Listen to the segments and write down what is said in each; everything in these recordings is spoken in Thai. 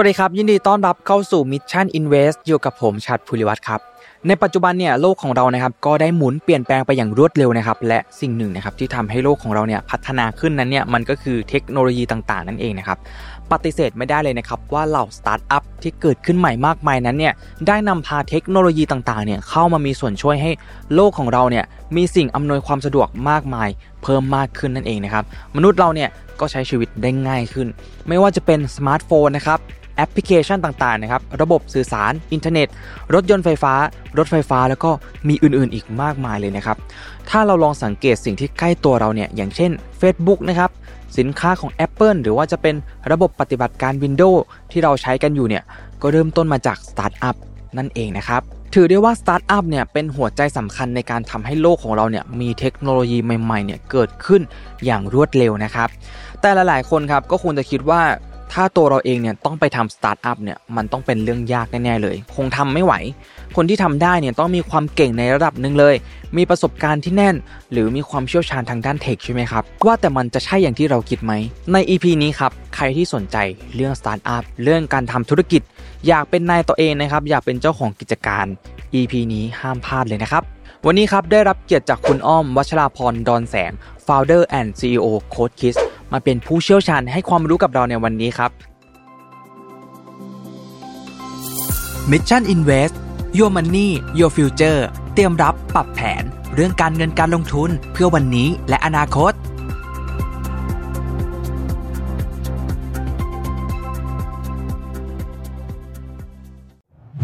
สวัสดีครับ ยินดีต้อนรับเข้าสู่ Mission Invest อยู่กับผมชัดภูริวัตรครับ ในปัจจุบันเนี่ยโลกของเรานะครับก็ได้หมุนเปลี่ยนแปลงไปอย่างรวดเร็วนะครับและสิ่งหนึ่งนะครับที่ทำให้โลกของเราเนี่ยพัฒนาขึ้นนั้นเนี่ยมันก็คือเทคโนโลยีต่างๆ นั่นเองนะครับปฏิเสธไม่ได้เลยนะครับว่าเหล่าสตาร์ทอัพที่เกิดขึ้นใหม่มากมายนั้นเนี่ยได้นำพาเทคโนโลยีต่างๆเนี่ยเข้ามามีส่วนช่วยให้โลกของเราเนี่ยมีสิ่งอำนวยความสะดวกมากมาย เพิ่มมากขึ้นนั่นเองนะครับมนุษย์เราเนี่ยก็ใช้ชีวิตได้ง่ายขึ้น ไม่ว่าจะเป็นสมาร์ทโฟนนะครับ แอปพลิเคชันต่างๆนะครับระบบสื่อสาร อินเทอร์เน็ต รถยนต์ไฟฟ้า รถไฟฟ้าแล้วก็มีอื่นๆอีกมากมายเลยนะครับ ถ้าเราลองสังเกตสิ่งที่ใกล้ตัวเราเนี่ยอย่างเช่น Facebook นะครับสินค้าของ Apple หรือว่าจะเป็นระบบปฏิบัติการ Windows ที่เราใช้กันอยู่เนี่ยก็เริ่มต้นมาจากสตาร์ทอัพนั่นเองนะครับถือได้ว่าสตาร์ทอัพเนี่ยเป็นหัวใจสำคัญในการทำให้โลกของเราเนี่ยมีเทคโนโลยีใหม่ๆเนี่ยเกิดขึ้นอย่างรวดเร็วนะครับ แต่หลายๆคนครับก็คงจะคิดว่า ถ้าตัวเราเองเนี่ยต้องไปทำสตาร์ทอัพเนี่ยมันต้องเป็นเรื่องยากแน่ๆเลย คงทำไม่ไหว คนที่ทำได้เนี่ยต้องมีความเก่งในระดับหนึ่งเลย มีประสบการณ์ที่แน่น หรือมีความเชี่ยวชาญทางด้าน tech ใช่ไหมครับ ว่าแต่มันจะใช่อย่างที่เราคิดไหม ใน EP นี้ครับ ใครที่สนใจเรื่องสตาร์ทอัพเรื่องการทำธุรกิจ อยากเป็นนายตัวเองนะครับอยากเป็นเจ้าของกิจการ EP นี้ห้ามพลาดเลยนะครับวันนี้ครับได้รับเกียรติจากคุณอ้อมวัชราพรดอนแสง Founder and CEO Code Kiss มาเป็นผู้เชี่ยวชาญให้ความรู้กับเราในวันนี้ครับ Mission Invest Your Money Your Future เตรียมรับปรับแผน เรื่องการเงินการลงทุนเพื่อวันนี้และอนาคต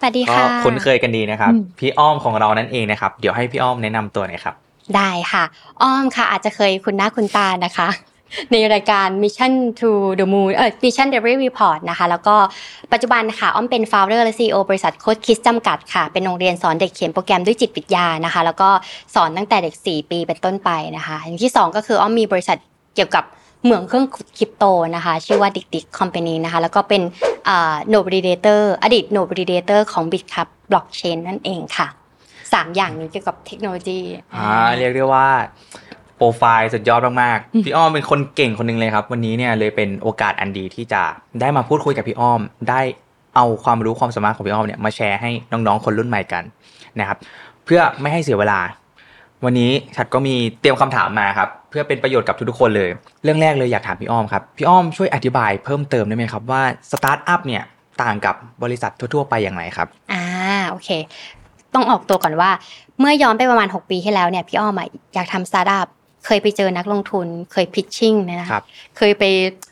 สวัสดีก็ค่ะคุ้นเคยกันดีนะครับอืมพี่อ้อมของเรานั่นเองนะครับ เดี๋ยวให้พี่อ้อมแนะนำตัวหน่อยครับ ได้ค่ะ อ้อมค่ะ อาจจะเคยคุณหน้าคุณตานะคะ ในรายการ Mission to the Moon เออ Mission Daily Report นะคะ แล้วก็ปัจจุบันค่ะ อ้อมเป็น founder และ CEO บริษัทโค้ดคิสจำกัดค่ะ เป็นโรงเรียนสอนเด็กเขียนโปรแกรมด้วยจิตวิทยานะคะ แล้วก็สอนตั้งแต่เด็ก 4 ปีเป็นต้นไปนะคะ อย่างที่ 2 ก็คืออ้อมมีบริษัทเกี่ยวกับ เหมืองเครื่องคริปโตนะคะ ชื่อว่าดิกดิกคอมพานีนะคะ แล้วก็เป็นอ่า Node Validator อดีต Node Validator ของ BitCup Blockchain นั่นเองค่ะสามอย่างนี้เกี่ยวกับเทคโนโลยีอ่าเรียกได้ว่าโปรไฟล์สุดยอดมากๆ พี่อ้อมเป็นคนเก่งคนหนึ่งเลยครับ วันนี้เนี่ยเลยเป็นโอกาสอันดีที่จะได้มาพูดคุยกับพี่อ้อม ได้เอาความรู้ความสามารถของพี่อ้อมเนี่ยมาแชร์ให้น้องๆคนรุ่นใหม่กันนะครับ เพื่อไม่ให้เสียเวลา วันนี้ชัดก็มีเตรียมคำถามมาครับ เพื่อเป็นประโยชน์กับทุกๆคนเลย เรื่องแรกเลยอยากถามพี่อ้อมครับ พี่อ้อมช่วยอธิบายเพิ่มเติมได้ไหมครับว่าสตาร์ทอัพเนี่ยต่างกับบริษัททั่วๆไปอย่างไรครับ อ่าโอเค ต้องออกตัวก่อนว่า เมื่อย้อนไปประมาณ 6 ปีที่แล้วเนี่ยพี่อ้อมอะอยากทำสตาร์ทอัพ เคยไปเจอนักลงทุน เคยพิชชิ่งนะครัคะบเคยไป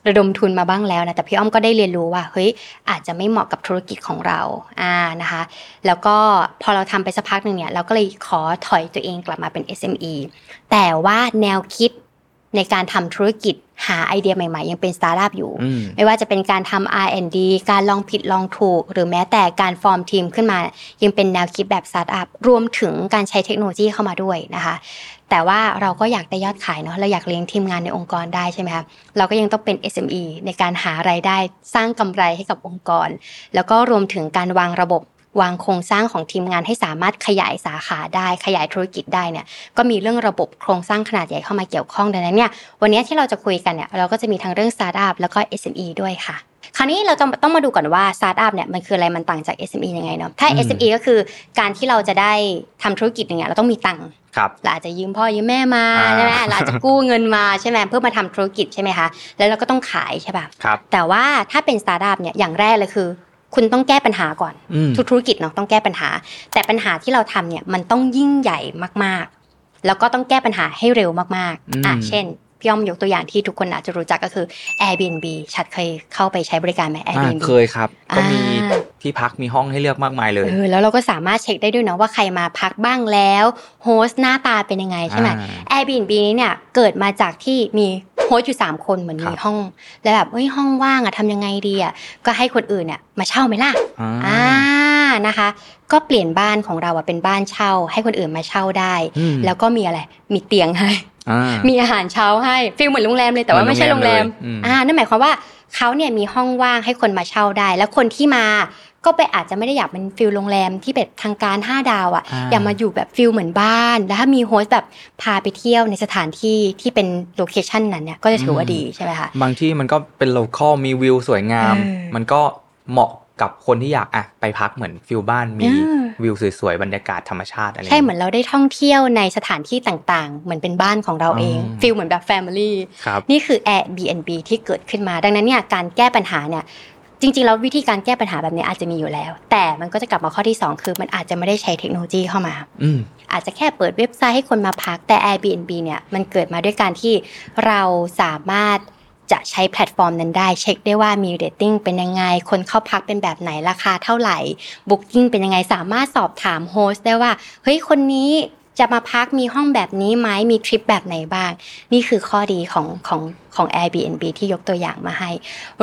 ระดมทุนมาบ้างแล้วนะแต่พี่อ้อมก็ได้เรียนรู้ว่าเฮ้ยอาจจะไม่เหมาะกับธุรกิจของเราอ่านะคะ แล้วก็พอเราทำไปสักพักหนึ่งเนี่ยเราก็เลยขอถอยตัวเองกลับมาเป็น SME แต่ว่าแนวคิดในการทำธุรกิจหาไอเดียใหม่ๆ ยังเป็นสตาร์ทอัพอยู่อืมไม่ว่าจะเป็นการทำ R&D การลองผิดลองถูก หรือแม้แต่การฟอร์มทีมขึ้นมา ยังเป็นแนวคิดแบบสตาร์ทอัพรวมถึงการใช้เทคโนโลยีเข้ามาด้วยนะคะ แต่ว่าเราก็อยากได้ยอดขายเนาะเราอยากเลี้ยงทีมงานในองค์กรได้ใช่ไหมคะเราก็ยังต้องเป็น SME ในการหารายได้สร้างกำไรให้กับองค์กร แล้วก็รวมถึงการวางระบบวางโครงสร้างของทีมงานให้สามารถขยายสาขาได้ขยายธุรกิจได้เนี่ยก็มีเรื่องระบบโครงสร้างขนาดใหญ่เข้ามาเกี่ยวข้องดังนั้นเนี่ยวันนี้ที่เราจะคุยกันเนี่ยเราก็จะมีทั้งเรื่องสตาร์ทอัพแล้วก็ SME ด้วยค่ะ คราวนี้เราจะต้องมาดูก่อนว่าสตาร์ทอัพเนี่ยมันคืออะไรมันต่างจาก SME ยังไงเนาะถ้าอืม SME ก็คือการที่เราจะได้ทำธุรกิจอย่างเงี้ยเราต้องมีตังค์ครับเราอาจจะยืมพ่อยืมแม่มาอ่าใช่ไหมเราอาจจะกู้เงินมาใช่ไหมเพื่อมาทำธุรกิจใช่ไหมคะแล้วเราก็ต้องขายใช่ป่ะครับแต่ว่าถ้าเป็นสตาร์ทอัพเนี่ยอย่างแรกเลยคือคุณต้องแก้ปัญหาก่อนอืมทุกธุรกิจเนาะต้องแก้ปัญหา แต่ปัญหาที่เราทำเนี่ยมันต้องยิ่งใหญ่มากๆ แล้วก็ต้องแก้ปัญหาให้เร็วมากอืมๆอะเช่น พี่อ้อมยกตัวอย่างที่ทุกคนอาจจะรู้จักก็คือ Airbnb ชัดเคยเข้าไปใช้บริการไหม Airbnb เคยครับ ก็มีที่พักมีห้องให้เลือกมากมายเลยเออแล้วเราก็สามารถเช็คได้ด้วยนะว่าใครมาพักบ้างแล้วโฮสต์หน้าตาเป็นยังไงใช่ไหม Airbnb นี้เนี่ยเกิดมาจากที่มีโฮสต์อยู่3คนเหมือนมีห้องแล้วแบบเฮ้ยห้องว่างอะทำยังไงดีอะก็ให้คนอื่นเนี่ยมาเช่าไหมล่ะอ่านะคะ ก็เปลี่ยนบ้านของเราอะเป็นบ้านเช่า ให้คนอื่นมาเช่าได้ แล้วก็มีอะไรมีเตียงให้ มีอาหารเช้าให้ feel เหมือนโรงแรมเลยแต่ว่าไม่ใช่โรงแรมอ่านั่นหมายความว่าเขาเนี่ยมีห้องว่างให้คนมาเช่าได้ แล้วคนที่มาก็ไปอาจจะไม่ได้อยากเป็น feel โรงแรมที่แบบทางการห้าดาวอะอยากมาอยู่แบบ feel เหมือนบ้าน แล้วถ้ามี host แบบพาไปเที่ยวในสถานที่ที่เป็นlocation นั้นเนี่ยก็จะถือว่าดีใช่ไหมคะบางที่มันก็เป็น local มีวิวสวยงาม มันก็เหมาะ กับคนที่อยากอะไปพักเหมือน feel บ้านมีวิวสวยๆบรรยากาศธรรมชาติอะไรใช่เหมือนเราได้ท่องเที่ยวในสถานที่ต่างๆ เหมือนเป็นบ้านของเราเอง feel เหมือนแบบ family นี่คือ Airbnb ที่เกิดขึ้นมา ดังนั้นเนี่ยการแก้ปัญหาเนี่ยจริงๆแล้ววิธีการแก้ปัญหาแบบนี้อาจจะมีอยู่แล้ว แต่มันก็จะกลับมาข้อที่ 2 คือมันอาจจะไม่ได้ใช้เทคโนโลยีเข้ามาอาจจะแค่เปิดเว็บไซต์ให้คนมาพักแต่ Airbnb เนี่ยมันเกิดมาด้วยการที่เราสามารถ จะใช้แพลตฟอร์มนั้นได้ เช็คได้ว่ามีเรตติ้งเป็นยังไง คนเข้าพักเป็นแบบไหนราคาเท่าไหร่ booking เป็นยังไงสามารถสอบถาม host ได้ว่าเฮ้ยคนนี้ จะมาพักมีห้องแบบนี้ไหมมีทริปแบบไหนบ้าง นี่คือข้อดีของของของ Airbnb ที่ยกตัวอย่างมาให้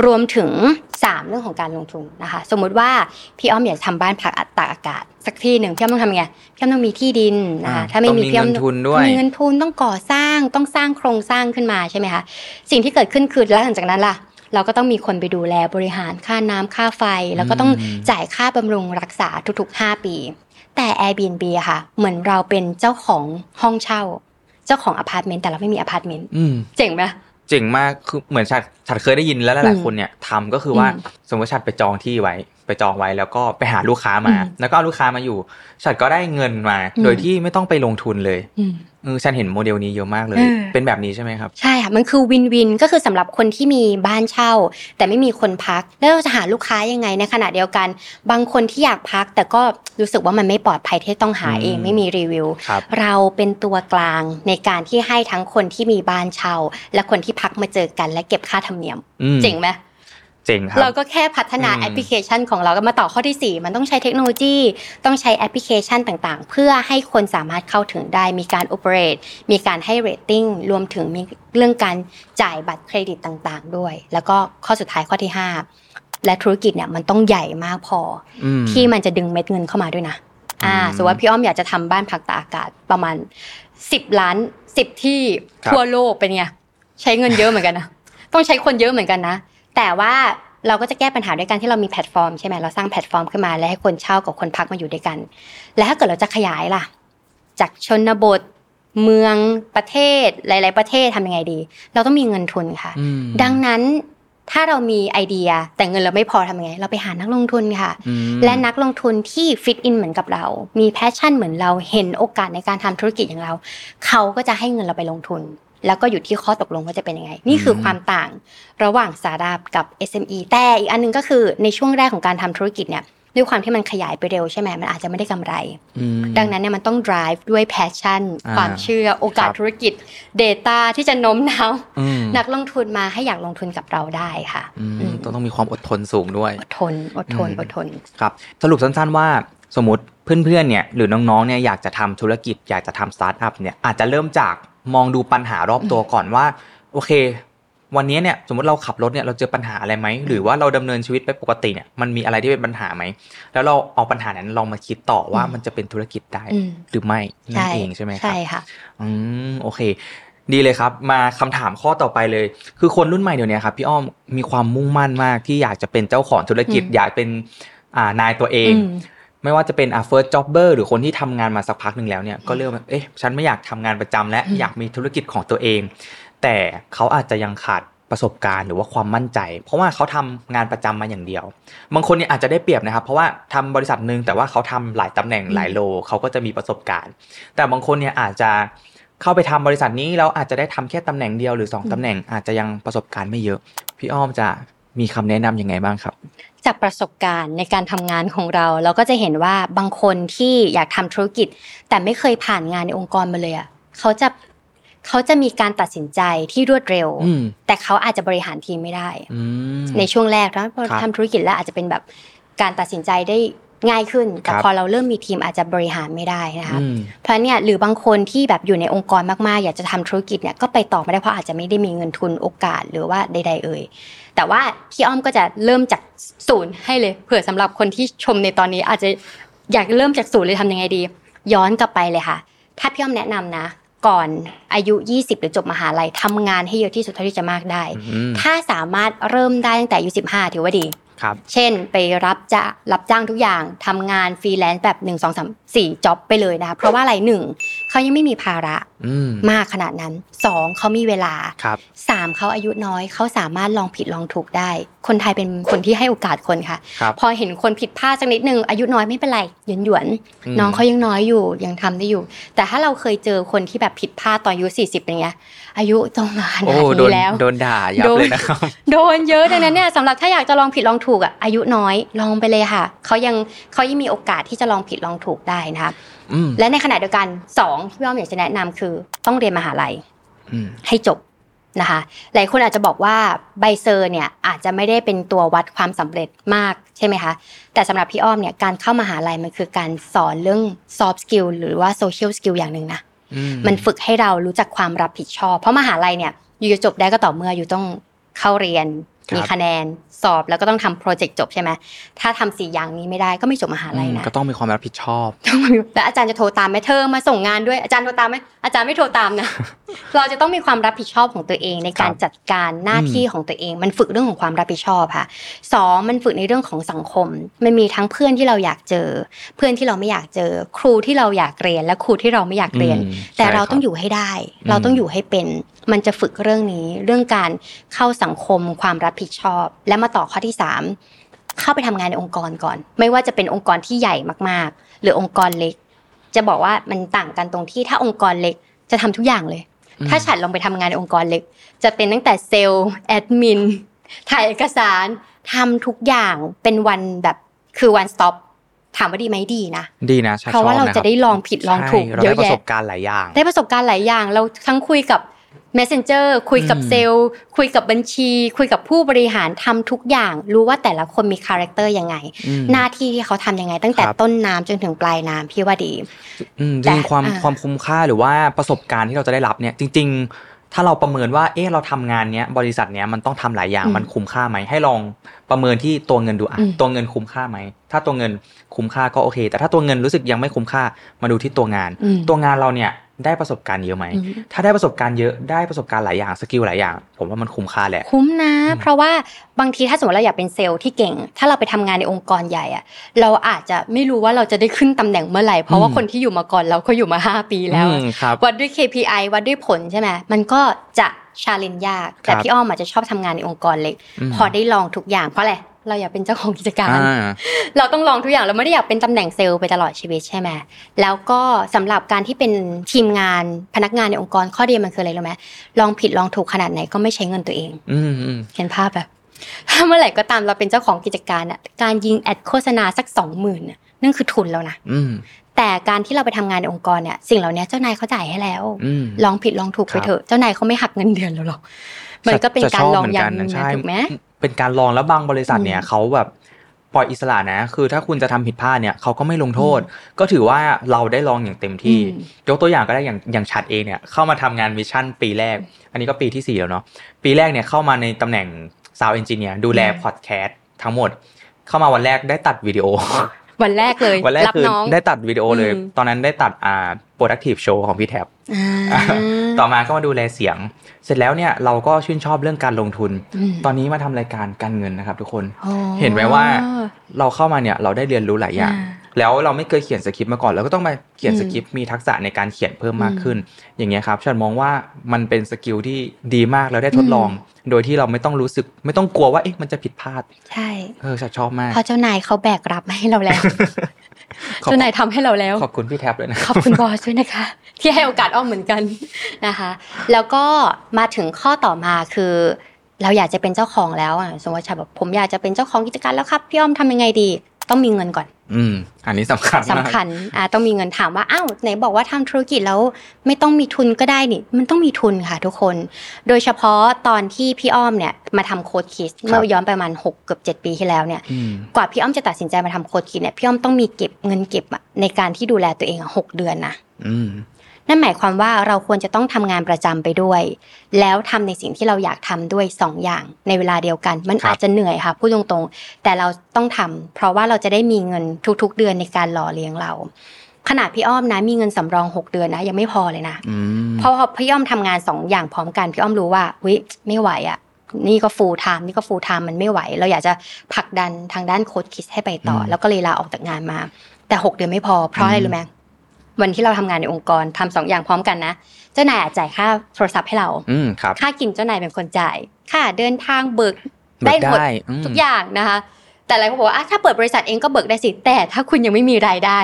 รวมถึง 3 เรื่องของการลงทุนนะคะ สมมุติว่าพี่อ้อมอยากทำบ้านพักอัตราอากาศ สักที่หนึ่งพี่อ้อมต้องทำไงพี่อ้อมต้องมีที่ดินนะคะถ้าไม่มีพี่อ้อมมีเงินทุนด้วยมีเงินทุนต้องก่อสร้างต้องสร้างโครงสร้างขึ้นมาใช่ไหมคะสิ่งที่เกิดขึ้นคือแล้วหลังจากนั้นล่ะเราก็ต้องมีคนไปดูแลบริหารค่าน้ำค่าไฟ แล้วก็ต้องจ่ายค่าบำรุงรักษาทุกๆ 5 ปี แต่ Airbnb อะค่ะ เหมือนเราเป็นเจ้าของห้องเช่า เจ้าของอพาร์ตเมนต์แต่เราไม่มีอพาร์ตเมนต์เจ๋งไหมเจ๋งมากคือเหมือนฉัดฉัดเคยได้ยินแล้วหลายคนเนี่ยทำก็คือว่าสมมติฉัดไปจองที่ไว้ไปจองไว้แล้วก็ไปหาลูกค้ามา แล้วก็เอาลูกค้ามาอยู่ฉัดก็ได้เงินมา โดยที่ไม่ต้องไปลงทุนเลย เออฉันเห็นโมเดลนี้เยอะมากเลย เป็นแบบนี้ใช่ไหมครับ ใช่ค่ะ มันคือวินวินก็คือสำหรับคนที่มีบ้านเช่า แต่ไม่มีคนพัก แล้วเราจะหาลูกค้ายังไงในขณะเดียวกัน บางคนที่อยากพัก แต่ก็รู้สึกว่ามันไม่ปลอดภัยที่ต้องหาเองไม่มีรีวิว เราเป็นตัวกลางในการที่ให้ทั้งคนที่มีบ้านเช่า และคนที่พักมาเจอกัน และเก็บค่าธรรมเนียม เจ๋งไหม เจ๋งครับเราก็แค่พัฒนาแอปพลิเคชันของเราก็มาต่อข้อที่ 4 มันต้องใช้เทคโนโลยี ต้องใช้แอปพลิเคชันต่างๆ เพื่อให้คนสามารถเข้าถึงได้มีการ operate มีการให้เรตติ้งรวมถึงมีเรื่องการจ่ายบัตรเครดิตต่างๆ ด้วย แล้วก็ข้อสุดท้ายข้อที่ 5 และธุรกิจเนี่ยมันต้องใหญ่มากพอ ที่มันจะดึงเม็ดเงินเข้ามาด้วยนะอ่าสมมติว่าพี่อ้อมอยากจะทำบ้านพักตากอากาศประมาณ 10 ล้าน 10 ที่ทั่วโลกเป็นไงใช้เงินเยอะเหมือนกันนะต้องใช้คนเยอะเหมือนกันนะ แต่ว่าเราก็จะแก้ปัญหาด้วยการที่เรามีแพลตฟอร์มใช่ไหมเราสร้างแพลตฟอร์มขึ้นมาแล้วให้คนเช่ากับคนพักมาอยู่ด้วยกัน แล้วถ้าเกิดเราจะขยายล่ะ จากชนบทเมืองประเทศหลาย ๆ ประเทศทำยังไงดี เราต้องมีเงินทุนค่ะ ดังนั้นถ้าเรามีไอเดียแต่เงินเราไม่พอทำยังไง เราไปหานักลงทุนค่ะ และนักลงทุนที่ fit in เหมือนกับเรา มี passion เหมือนเราเห็นโอกาสในการทำธุรกิจอย่างเรา เขาก็จะให้เงินเราไปลงทุน แล้วก็อยู่ที่ข้อตกลงว่าจะเป็นยังไง นี่คือความต่างระหว่างสตาร์ทอัพกับ SME แต่อีกอันนึงก็คือในช่วงแรกของการทำธุรกิจเนี่ยด้วยความที่มันขยายไปเร็วใช่ไหมมันอาจจะไม่ได้กำไร ดังนั้นเนี่ยมันต้อง drive ด้วย passion ความเชื่อโอกาสธุรกิจ Data ที่จะโน้มน้าวนักลงทุนมาให้อยากลงทุนกับเราได้ค่ะต้องต้องมีความอดทนสูงด้วย อดทน อดทน อดทน ครับ สรุปสั้นๆว่าสมมติเพื่อนๆเนี่ยหรือน้องๆเนี่ยอยากจะทำธุรกิจอยากจะทำสตาร์ทอัพเนี่ยอาจจะเริ่มจาก มองดูปัญหารอบตัวก่อนว่า โอเค วันนี้เนี่ยสมมติเราขับรถเนี่ยเราเจอปัญหาอะไรไหมหรือว่าเราดำเนินชีวิตไปปกติเนี่ยมันมีอะไรที่เป็นปัญหาไหมแล้วเราเอาปัญหานั้นลองมาคิดต่อว่ามันจะเป็นธุรกิจได้หรือไม่นั่นเองใช่ไหมครับใช่ค่ะอืมโอเคดีเลยครับ มาคำถามข้อต่อไปเลย คือคนรุ่นใหม่เดี๋ยวนี้ครับพี่อ้อมมีความมุ่งมั่นมากที่อยากจะเป็นเจ้าของธุรกิจอยากเป็นอ่านายตัวเอง ไม่ว่าจะเป็นอ่า first jobber หรือคนที่ทำงานมาสักพักหนึ่งแล้วเนี่ยก็เริ่มเอ๊ะฉันไม่อยากทำงานประจำและอยากมีธุรกิจของตัวเอง แต่เขาอาจจะยังขาดประสบการณ์หรือว่าความมั่นใจ เพราะว่าเขาทำงานประจำมาอย่างเดียว บางคนเนี่ยอาจจะได้เปรียบนะครับ เพราะว่าทำบริษัทหนึ่งแต่ว่าเขาทำหลายตำแหน่งหลายโลเขาก็จะมีประสบการณ์ แต่บางคนเนี่ยอาจจะเข้าไปทำบริษัทนี้แล้วอาจจะได้ทำแค่ตำแหน่งเดียวหรือ 2ตำแหน่งอาจจะยังประสบการณ์ไม่เยอะ พี่อ้อมจะ มีคำแนะนํำยังไงบ้างครับจากประสบการณ์ในการทำงานของเรา เราก็จะเห็นว่าบางคนที่อยากทำธุรกิจ แต่ไม่เคยผ่านงานในองค์กรมาเลยอะเขาจะเขาจะมีการตัดสินใจที่รวดเร็วอืมแต่เขาอาจจะบริหารทีมไม่ได้อืมในช่วงแรกนะพอครับทำธุรกิจแล้วอาจจะเป็นแบบการตัดสินใจได้ ง่ายขึ้น แต่ครับพอเราเริ่มมีทีมอาจจะบริหารไม่ได้นะคะอืมเพราะเนี่ยหรือบางคนที่แบบอยู่ในองค์กรมากๆ อยากจะทำธุรกิจเนี่ยก็ไปต่อไม่ได้เพราะอาจจะไม่ได้มีเงินทุนโอกาสหรือว่าใด ๆ เอ่ยแต่ว่าพี่อ้อมก็จะเริ่มจากศูนย์ให้เลยเผื่อสำหรับคนที่ชมในตอนนี้ อาจจะอยากเริ่มจากศูนย์เลยทำยังไงดี ย้อนกลับไปเลยค่ะ ถ้าพี่อ้อมแนะนำนะก่อนอายุ 20 หรือจบมหาลัยทำงานให้เยอะที่สุดเท่าที่จะมากได้อืมถ้าสามารถเริ่มได้ตั้งแต่อายุ 15 ถือว่าดี ครับเช่นไปรับจะรับจ้างทุกอย่างทำงานฟรีแลนซ์แบบ1 2 3 4จ็อบไปเลยนะคะเพราะว่าอะไรหนึ่งเขายังไม่มีภาระอืมมากขนาดนั้นสองเขามีเวลาครับสามเขาอายุน้อยเขาสามารถลองผิดลองถูกได้ คนไทยเป็นคนที่ให้โอกาสคนค่ะครับพอเห็นคนผิดพลาดสักนิดนึงอายุน้อยไม่เป็นไรหยวนหยวนๆอืมน้องเขายังน้อยอยู่ยังทำได้อยู่ แต่ถ้าเราเคยเจอคนที่แบบผิดพลาดตอนอายุ40อย่างเงี้ย อายุต้องมาขโอ้นาดโดนี้นแล้วโดนด่ายับโดนเลยนะครับโดนเยอะดังนั้นเนี่ยสำหรับถ้าอยากจะลองผิดลองถูกอะอายุน้อยลองไปเลยค่ะเขายังเขายังมีโอกาสที่จะลองผิดลองถูกได้นะคะอืมและในขณะเดียวกันสองที่พี่อ้อมอยากจะแนะนำคือ ต้องเรียนมหาลัยอืมให้จบนะคะหลายคนอาจจะบอกว่าใบเซอร์เนี่ยอาจจะไม่ได้เป็นตัววัดความสำเร็จมากใช่ไหมคะแต่สำหรับพี่อ้อมเนี่ยการเข้ามหาลัยมันคือการสอนเรื่อง soft skill หรือว่า social skill อย่างหนึ่งนะอื มันฝึกให้เรารู้จักความรับผิดชอบ เพราะมหาลัยเนี่ยอยู่จะจบได้ก็ต่อเมื่ออยู่ต้องเข้าเรียน มีคะแนนสอบแล้วก็ต้องทำโปรเจกต์จบใช่ไหมถ้าทำสี่อย่างนี้ไม่ได้ก็ไม่จบมหาลัยนะก็ต้องมีความรับผิดชอบแล้วอาจารย์จะโทรตามไหมเธอมาส่งงานด้วยอาจารย์โทรตามไหมอาจารย์ไม่โทรตามนะเราจะต้องมีความรับผิดชอบของตัวเอง ในการครับจัดการหน้าที่ของตัวเอง มันฝึกเรื่องของความรับผิดชอบค่ะสองมันฝึกในเรื่องของสังคม มันมีทั้งเพื่อนที่เราอยากเจอ เพื่อนที่เราไม่อยากเจอ ครูที่เราอยากเรียนและครูที่เราไม่อยากเรียนอืมแต่ใช่เราครับต้องอยู่ให้ได้อืมเราต้องอยู่ให้เป็น มันจะฝึกเรื่องนี้เรื่องการเข้าสังคมความรับผิดชอบ และมาต่อข้อที่สามเข้าไปทำงานในองค์กรก่อน ไม่ว่าจะเป็นองค์กรที่ใหญ่มากๆ หรือองค์กรเล็ก จะบอกว่ามันต่างกันตรงที่ถ้าองค์กรเล็กจะทำทุกอย่างเลยอืมถ้าฉันลองไปทำงานในองค์กรเล็ก จะเป็นตั้งแต่เซลล์แอดมินถ่ายเอกสารทำทุกอย่างเป็น one แบบคือ one stop ถามว่าดีไหมดีนะดีนะชเพราะว่าชอบเรานคจะบได้ลองผิดลองถูกใช่เราเยได้อะประแยะสบการณ์หลายอย่าง ได้ประสบการณ์หลายอย่าง เราทั้งคุยกับ messenger คุยกับอืมเซลล์คุยกับบัญชี คุยกับผู้บริหารทำทุกอย่าง รู้ว่าแต่ละคนมี character ยังไงอืมหน้าที่ที่เขาทำยังไง ตั้งแต่ครับต้นน้ำจนถึงปลายน้ำพี่ว่าดีอืมจแต่จริงๆความอ่าความคุ้มค่าหรือว่าประสบการณ์ที่เราจะได้รับเนี่ยจริง ๆ ถ้าเราประเมินว่าเออเราทำงานเนี้ยบริษัทเนี้ยมันต้องทำหลายอย่างอืมมันคุ้มค่าไหมให้ลองประเมินที่ตัวเงินดูอะอืมตัวเงินคุ้มค่าไหมถ้าตัวเงินคุ้มค่าก็โอเค แต่ถ้าตัวเงินรู้สึกยังไม่คุ้มค่ามาดูที่ตัวงานอืมตัวงานเราเนี่ย ได้ประสบการณ์เยอะไหมอืมถ้าได้ประสบการณ์เยอะได้ประสบการณ์หลายอย่าง skill หลายอย่าง ผมว่ามันคุ้มค่าแหละ คุ้มนะ เพราะว่าบางทีถ้าสมมติเราอยากเป็นเซลล์ที่เก่ง ถ้าเราไปทำงานในองค์กรใหญ่อะเราอาจจะไม่รู้ว่าเราจะได้ขึ้นตำแหน่งเมื่อไหร่ เพราะว่าอืมคนที่อยู่มาก่อนเราเขาอยู่มาห้าปีแล้วอืมครับวัดด้วย KPI วัดด้วยผลใช่ไหมมันก็จะ challenge ยาก แต่ครับพี่อ้อมอาจจะชอบทำงานในองค์กรเล็กอืมพอได้ลองทุกอย่างเพราะอะไร เราอยากเป็นเจ้าของกิจการอ่าเราต้องลองทุกอย่างเราไม่ได้อยากเป็นตำแหน่งเซลล์ไปตลอดชีวิตใช่ไหมแล้วก็สำหรับการที่เป็นทีมงานพนักงานในองค์กรข้อดีมันคืออะไรรู้ไหมลองผิดลองถูกขนาดไหนก็ไม่ใช้เงินตัวเองอืมอืมเห็นภาพแบบถ้าเมื่อไหร่ก็ตามเราเป็นเจ้าของกิจการอะการยิงแอดโฆษณาสักสองหมื่นน่ะนั่นคือทุนแล้วนะอืมแต่การที่เราไปทำงานในองค์กรเนี่ยสิ่งเหล่านี้เจ้านายเขาจ่ายให้แล้วอืมลองผิดลองถูกครัไปบเถอะเจ้านายเขาไม่หักเงินเดือนเราหรอก มันก็เป็นการลองอย่างหนึ่งใช่นะถูกไหมเป็นการลองแล้วบางบริษัทเนี่ยอืมเขาแบบปล่อยอิสระนะ คือถ้าคุณจะทำผิดพลาดเนี่ยเขาก็ไม่ลงโทษ ก็ถือว่าเราได้ลองอย่างเต็มที่อืมยกตัวอย่างก็ได้อย่างอย่างชัดเองเนี่ยเข้ามาทำงาน Mission ปีแรก อันนี้ก็ปีที่สี่แล้วเนาะปีแรกเนี่ยเข้ามาในตำแหน่ง sound engineer ดูแลพอดแคสต์ทั้งหมด เข้ามาวันแรกได้ตัดวิดีโอ วันแรกเลยวันแรกรับคือน้องได้ตัดวิดีโอเลยอืมตอนนั้นได้ตัดอ่า productive show ของพี่แท็บอ่าต่อมาก็มาดูแลเสียง เสร็จแล้วเนี่ยเราก็ชื่นชอบเรื่องการลงทุนอืมตอนนี้มาทำรายการการเงินนะครับทุกคนอ๋อเห็นไหมว่าเราเข้ามาเนี่ยเราได้เรียนรู้หลายอย่างอ่า แล้วเราไม่เคยเขียนสคริปต์มาก่อนเราก็ต้องมาเขียนอืมสคริปต์มีทักษะในการเขียนเพิ่มมากอืมขึ้น อย่างเงี้ยครับฉันมองว่ามันเป็น skill ที่ดีมากแล้วได้ทดลอง โดยที่เราไม่ต้องรู้สึก ไม่ต้องกลัวว่าเอ๊ะมันจะผิดพลาด ใช่เออฉันชอบมากเพราะเจ้านายเขาแบกรับให้เราแล้วขอบเจ้านายทำให้เราแล้ว ขอบคุณพี่แท็บเลยนะขอบคุณบอสด้วยนะคะ ที่ให้โอกาสอ้อมเหมือนกันนะคะ แล้วก็มาถึงข้อต่อมาคือเราอยากจะเป็นเจ้าของแล้วอะสมมติว่าชาแบบผมอยากจะเป็นเจ้าของกิจการแล้วครับพี่อ้อมทำยังไงดี ต้องมีเงินก่อน อืม อันนี้สำคัญสำคัญ อ่า ต้องมีเงินถามว่าอ้าวไหนบอกว่าทำธุรกิจแล้วไม่ต้องมีทุนก็ได้นี่ มันต้องมีทุนค่ะทุกคน โดยเฉพาะตอนที่พี่อ้อมเนี่ยมาทำโค้ดคิสเมื่อย้อนไปประมาณหกเกือบเจ็ดปีที่แล้วเนี่ยอืมกว่าพี่อ้อมจะตัดสินใจมาทำโค้ดคิดเนี่ยพี่อ้อมต้องมีเก็บเงินเก็บอะในการที่ดูแลตัวเองอะหกเดือนนะอืม นั่นหมายความว่าเราควรจะต้องทำงานประจำไปด้วย แล้วทำในสิ่งที่เราอยากทำด้วยสองอย่าง ในเวลาเดียวกัน มันครับอาจจะเหนื่อยค่ะพูดตรงๆ แต่เราต้องทำเพราะว่าเราจะได้มีเงินทุก ๆ เดือนในการหล่อเลี้ยงเรา ขนาดพี่อ้อมนะมีเงินสำรองหกเดือนนะ ยังไม่พอเลยนะอืมเพราะพอพี่อ้อมทำงานสองอย่างพร้อมกันพี่อ้อมรู้ว่าวิไม่ไหวอะนี่ก็ full time นี่ก็ full time มันไม่ไหว เราอยากจะผลักดันทางด้าน Code Kids ให้ไปต่ออืมแล้วก็เลยลาออกจากงานมา แต่หกเดือนไม่พอเพราะอะไรอืมรู้ไหม วันที่เราทำงานในองค์กรทำสองอย่างพร้อมกันนะเจ้านายอาจจ่ายค่าโทรศัพท์ให้เราอืมครับค่ากินเจ้านายเป็นคนจ่าย ค่าเดินทางเบิกเบิได้กหมดได้อืมทุกอย่างนะคะ แต่หลายคนบอกว่าอะถ้าเปิดบริษัทเองก็เบิกได้สิแต่ถ้าคุณยังไม่มีรายได้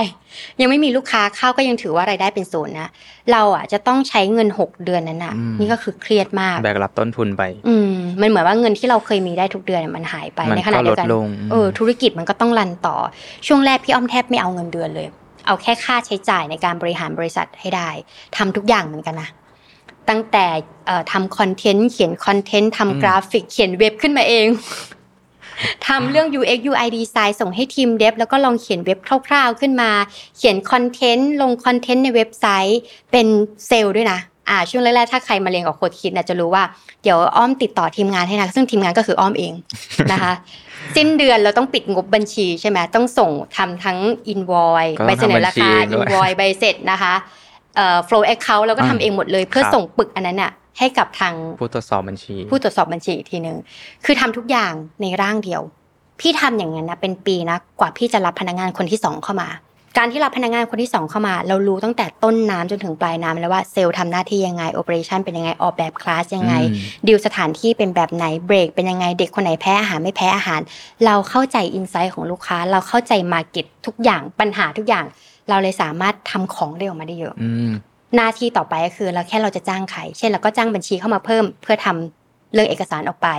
ยังไม่มีลูกค้าเข้าก็ยังถือว่ารายได้เป็นศูนย์นะเราอะจะต้องใช้เงินหกเดือนนั้นน่ะอืมนี่ก็คือเครียดมากแบกรับต้นทุนไป อืมมันเหมือนว่าเงินที่เราเคยมีได้ทุกเดือนมันหายไปมันในขณะเดียวกันก็ลดลงเออธุรกิจมันก็ต้องรันต่อช่วงแรกพี่อ้อมแทบไม่เอาเงินเดือนเลย เอาแค่ค่าใช้จ่ายในการบริหารบริษัทให้ได้ทำทุกอย่างเหมือนกันนะตั้งแต่เอ่อทำคอนเทนต์เขียนคอนเทนต์อืมทำกราฟิกเขียนเว็บขึ้นมาเองทำเรื่อง UX UI design ส่งให้ทีม dev แล้วก็ลองเขียนเว็บคร่าวๆขึ้นมา เขียนคอนเทนต์ลงคอนเทนต์ในเว็บไซต์ เป็นเซลล์ด้วยนะอ่าช่วงแรกๆถ้าใครมาเรียนกับ Code Kids นะจะรู้ว่าเดี๋ยวอ้อมติดต่อทีมงานให้นะซึ่งทีมงานก็คืออ้อมเองนะคะ สิ้นเดือนเราต้องปิดงบบัญชีใช่ไหมต้องส่งทำทั้ง invoice ก็ต้องใบเสนอราคาทำบัญชีด้วย invoice ใบเสร็จนะคะเอ่อ flow account เราก็ทำเองหมดเลย เพื่อครับส่งปึกอันนั้นน่ะให้กับทางผู้ตรวจสอบบัญชี ผู้ตรวจสอบบัญชีอีกทีหนึ่งคือทำทุกอย่างในร่างเดียว พี่ทำอย่างนั้นนะเป็นปีนะกว่าพี่จะรับพนักงานคนที่สองเข้ามา การที่รับพนักงานคนที่สองเข้ามา เรารู้ตั้งแต่ต้นน้ำจนถึงปลายน้ำแล้วว่าเซลล์ทำหน้าที่ยังไงโอเปอเรชันเป็นยังไงออกแบบคลาสยังไงอืมดีลสถานที่เป็นแบบไหนเบรกเป็นยังไงเด็กคนไหนแพ้อาหารไม่แพ้อาหาร เราเข้าใจ insight ของลูกค้า เราเข้าใจ market ทุกอย่างปัญหาทุกอย่าง เราเลยสามารถทำของได้ออกมาได้เยอะอืมหน้าที่ต่อไปก็คือเราแค่เราจะจ้างใครเช่นเราก็จ้างบัญชีเข้ามาเพิ่ม เพื่อทำเรื่องเอกสารออกไป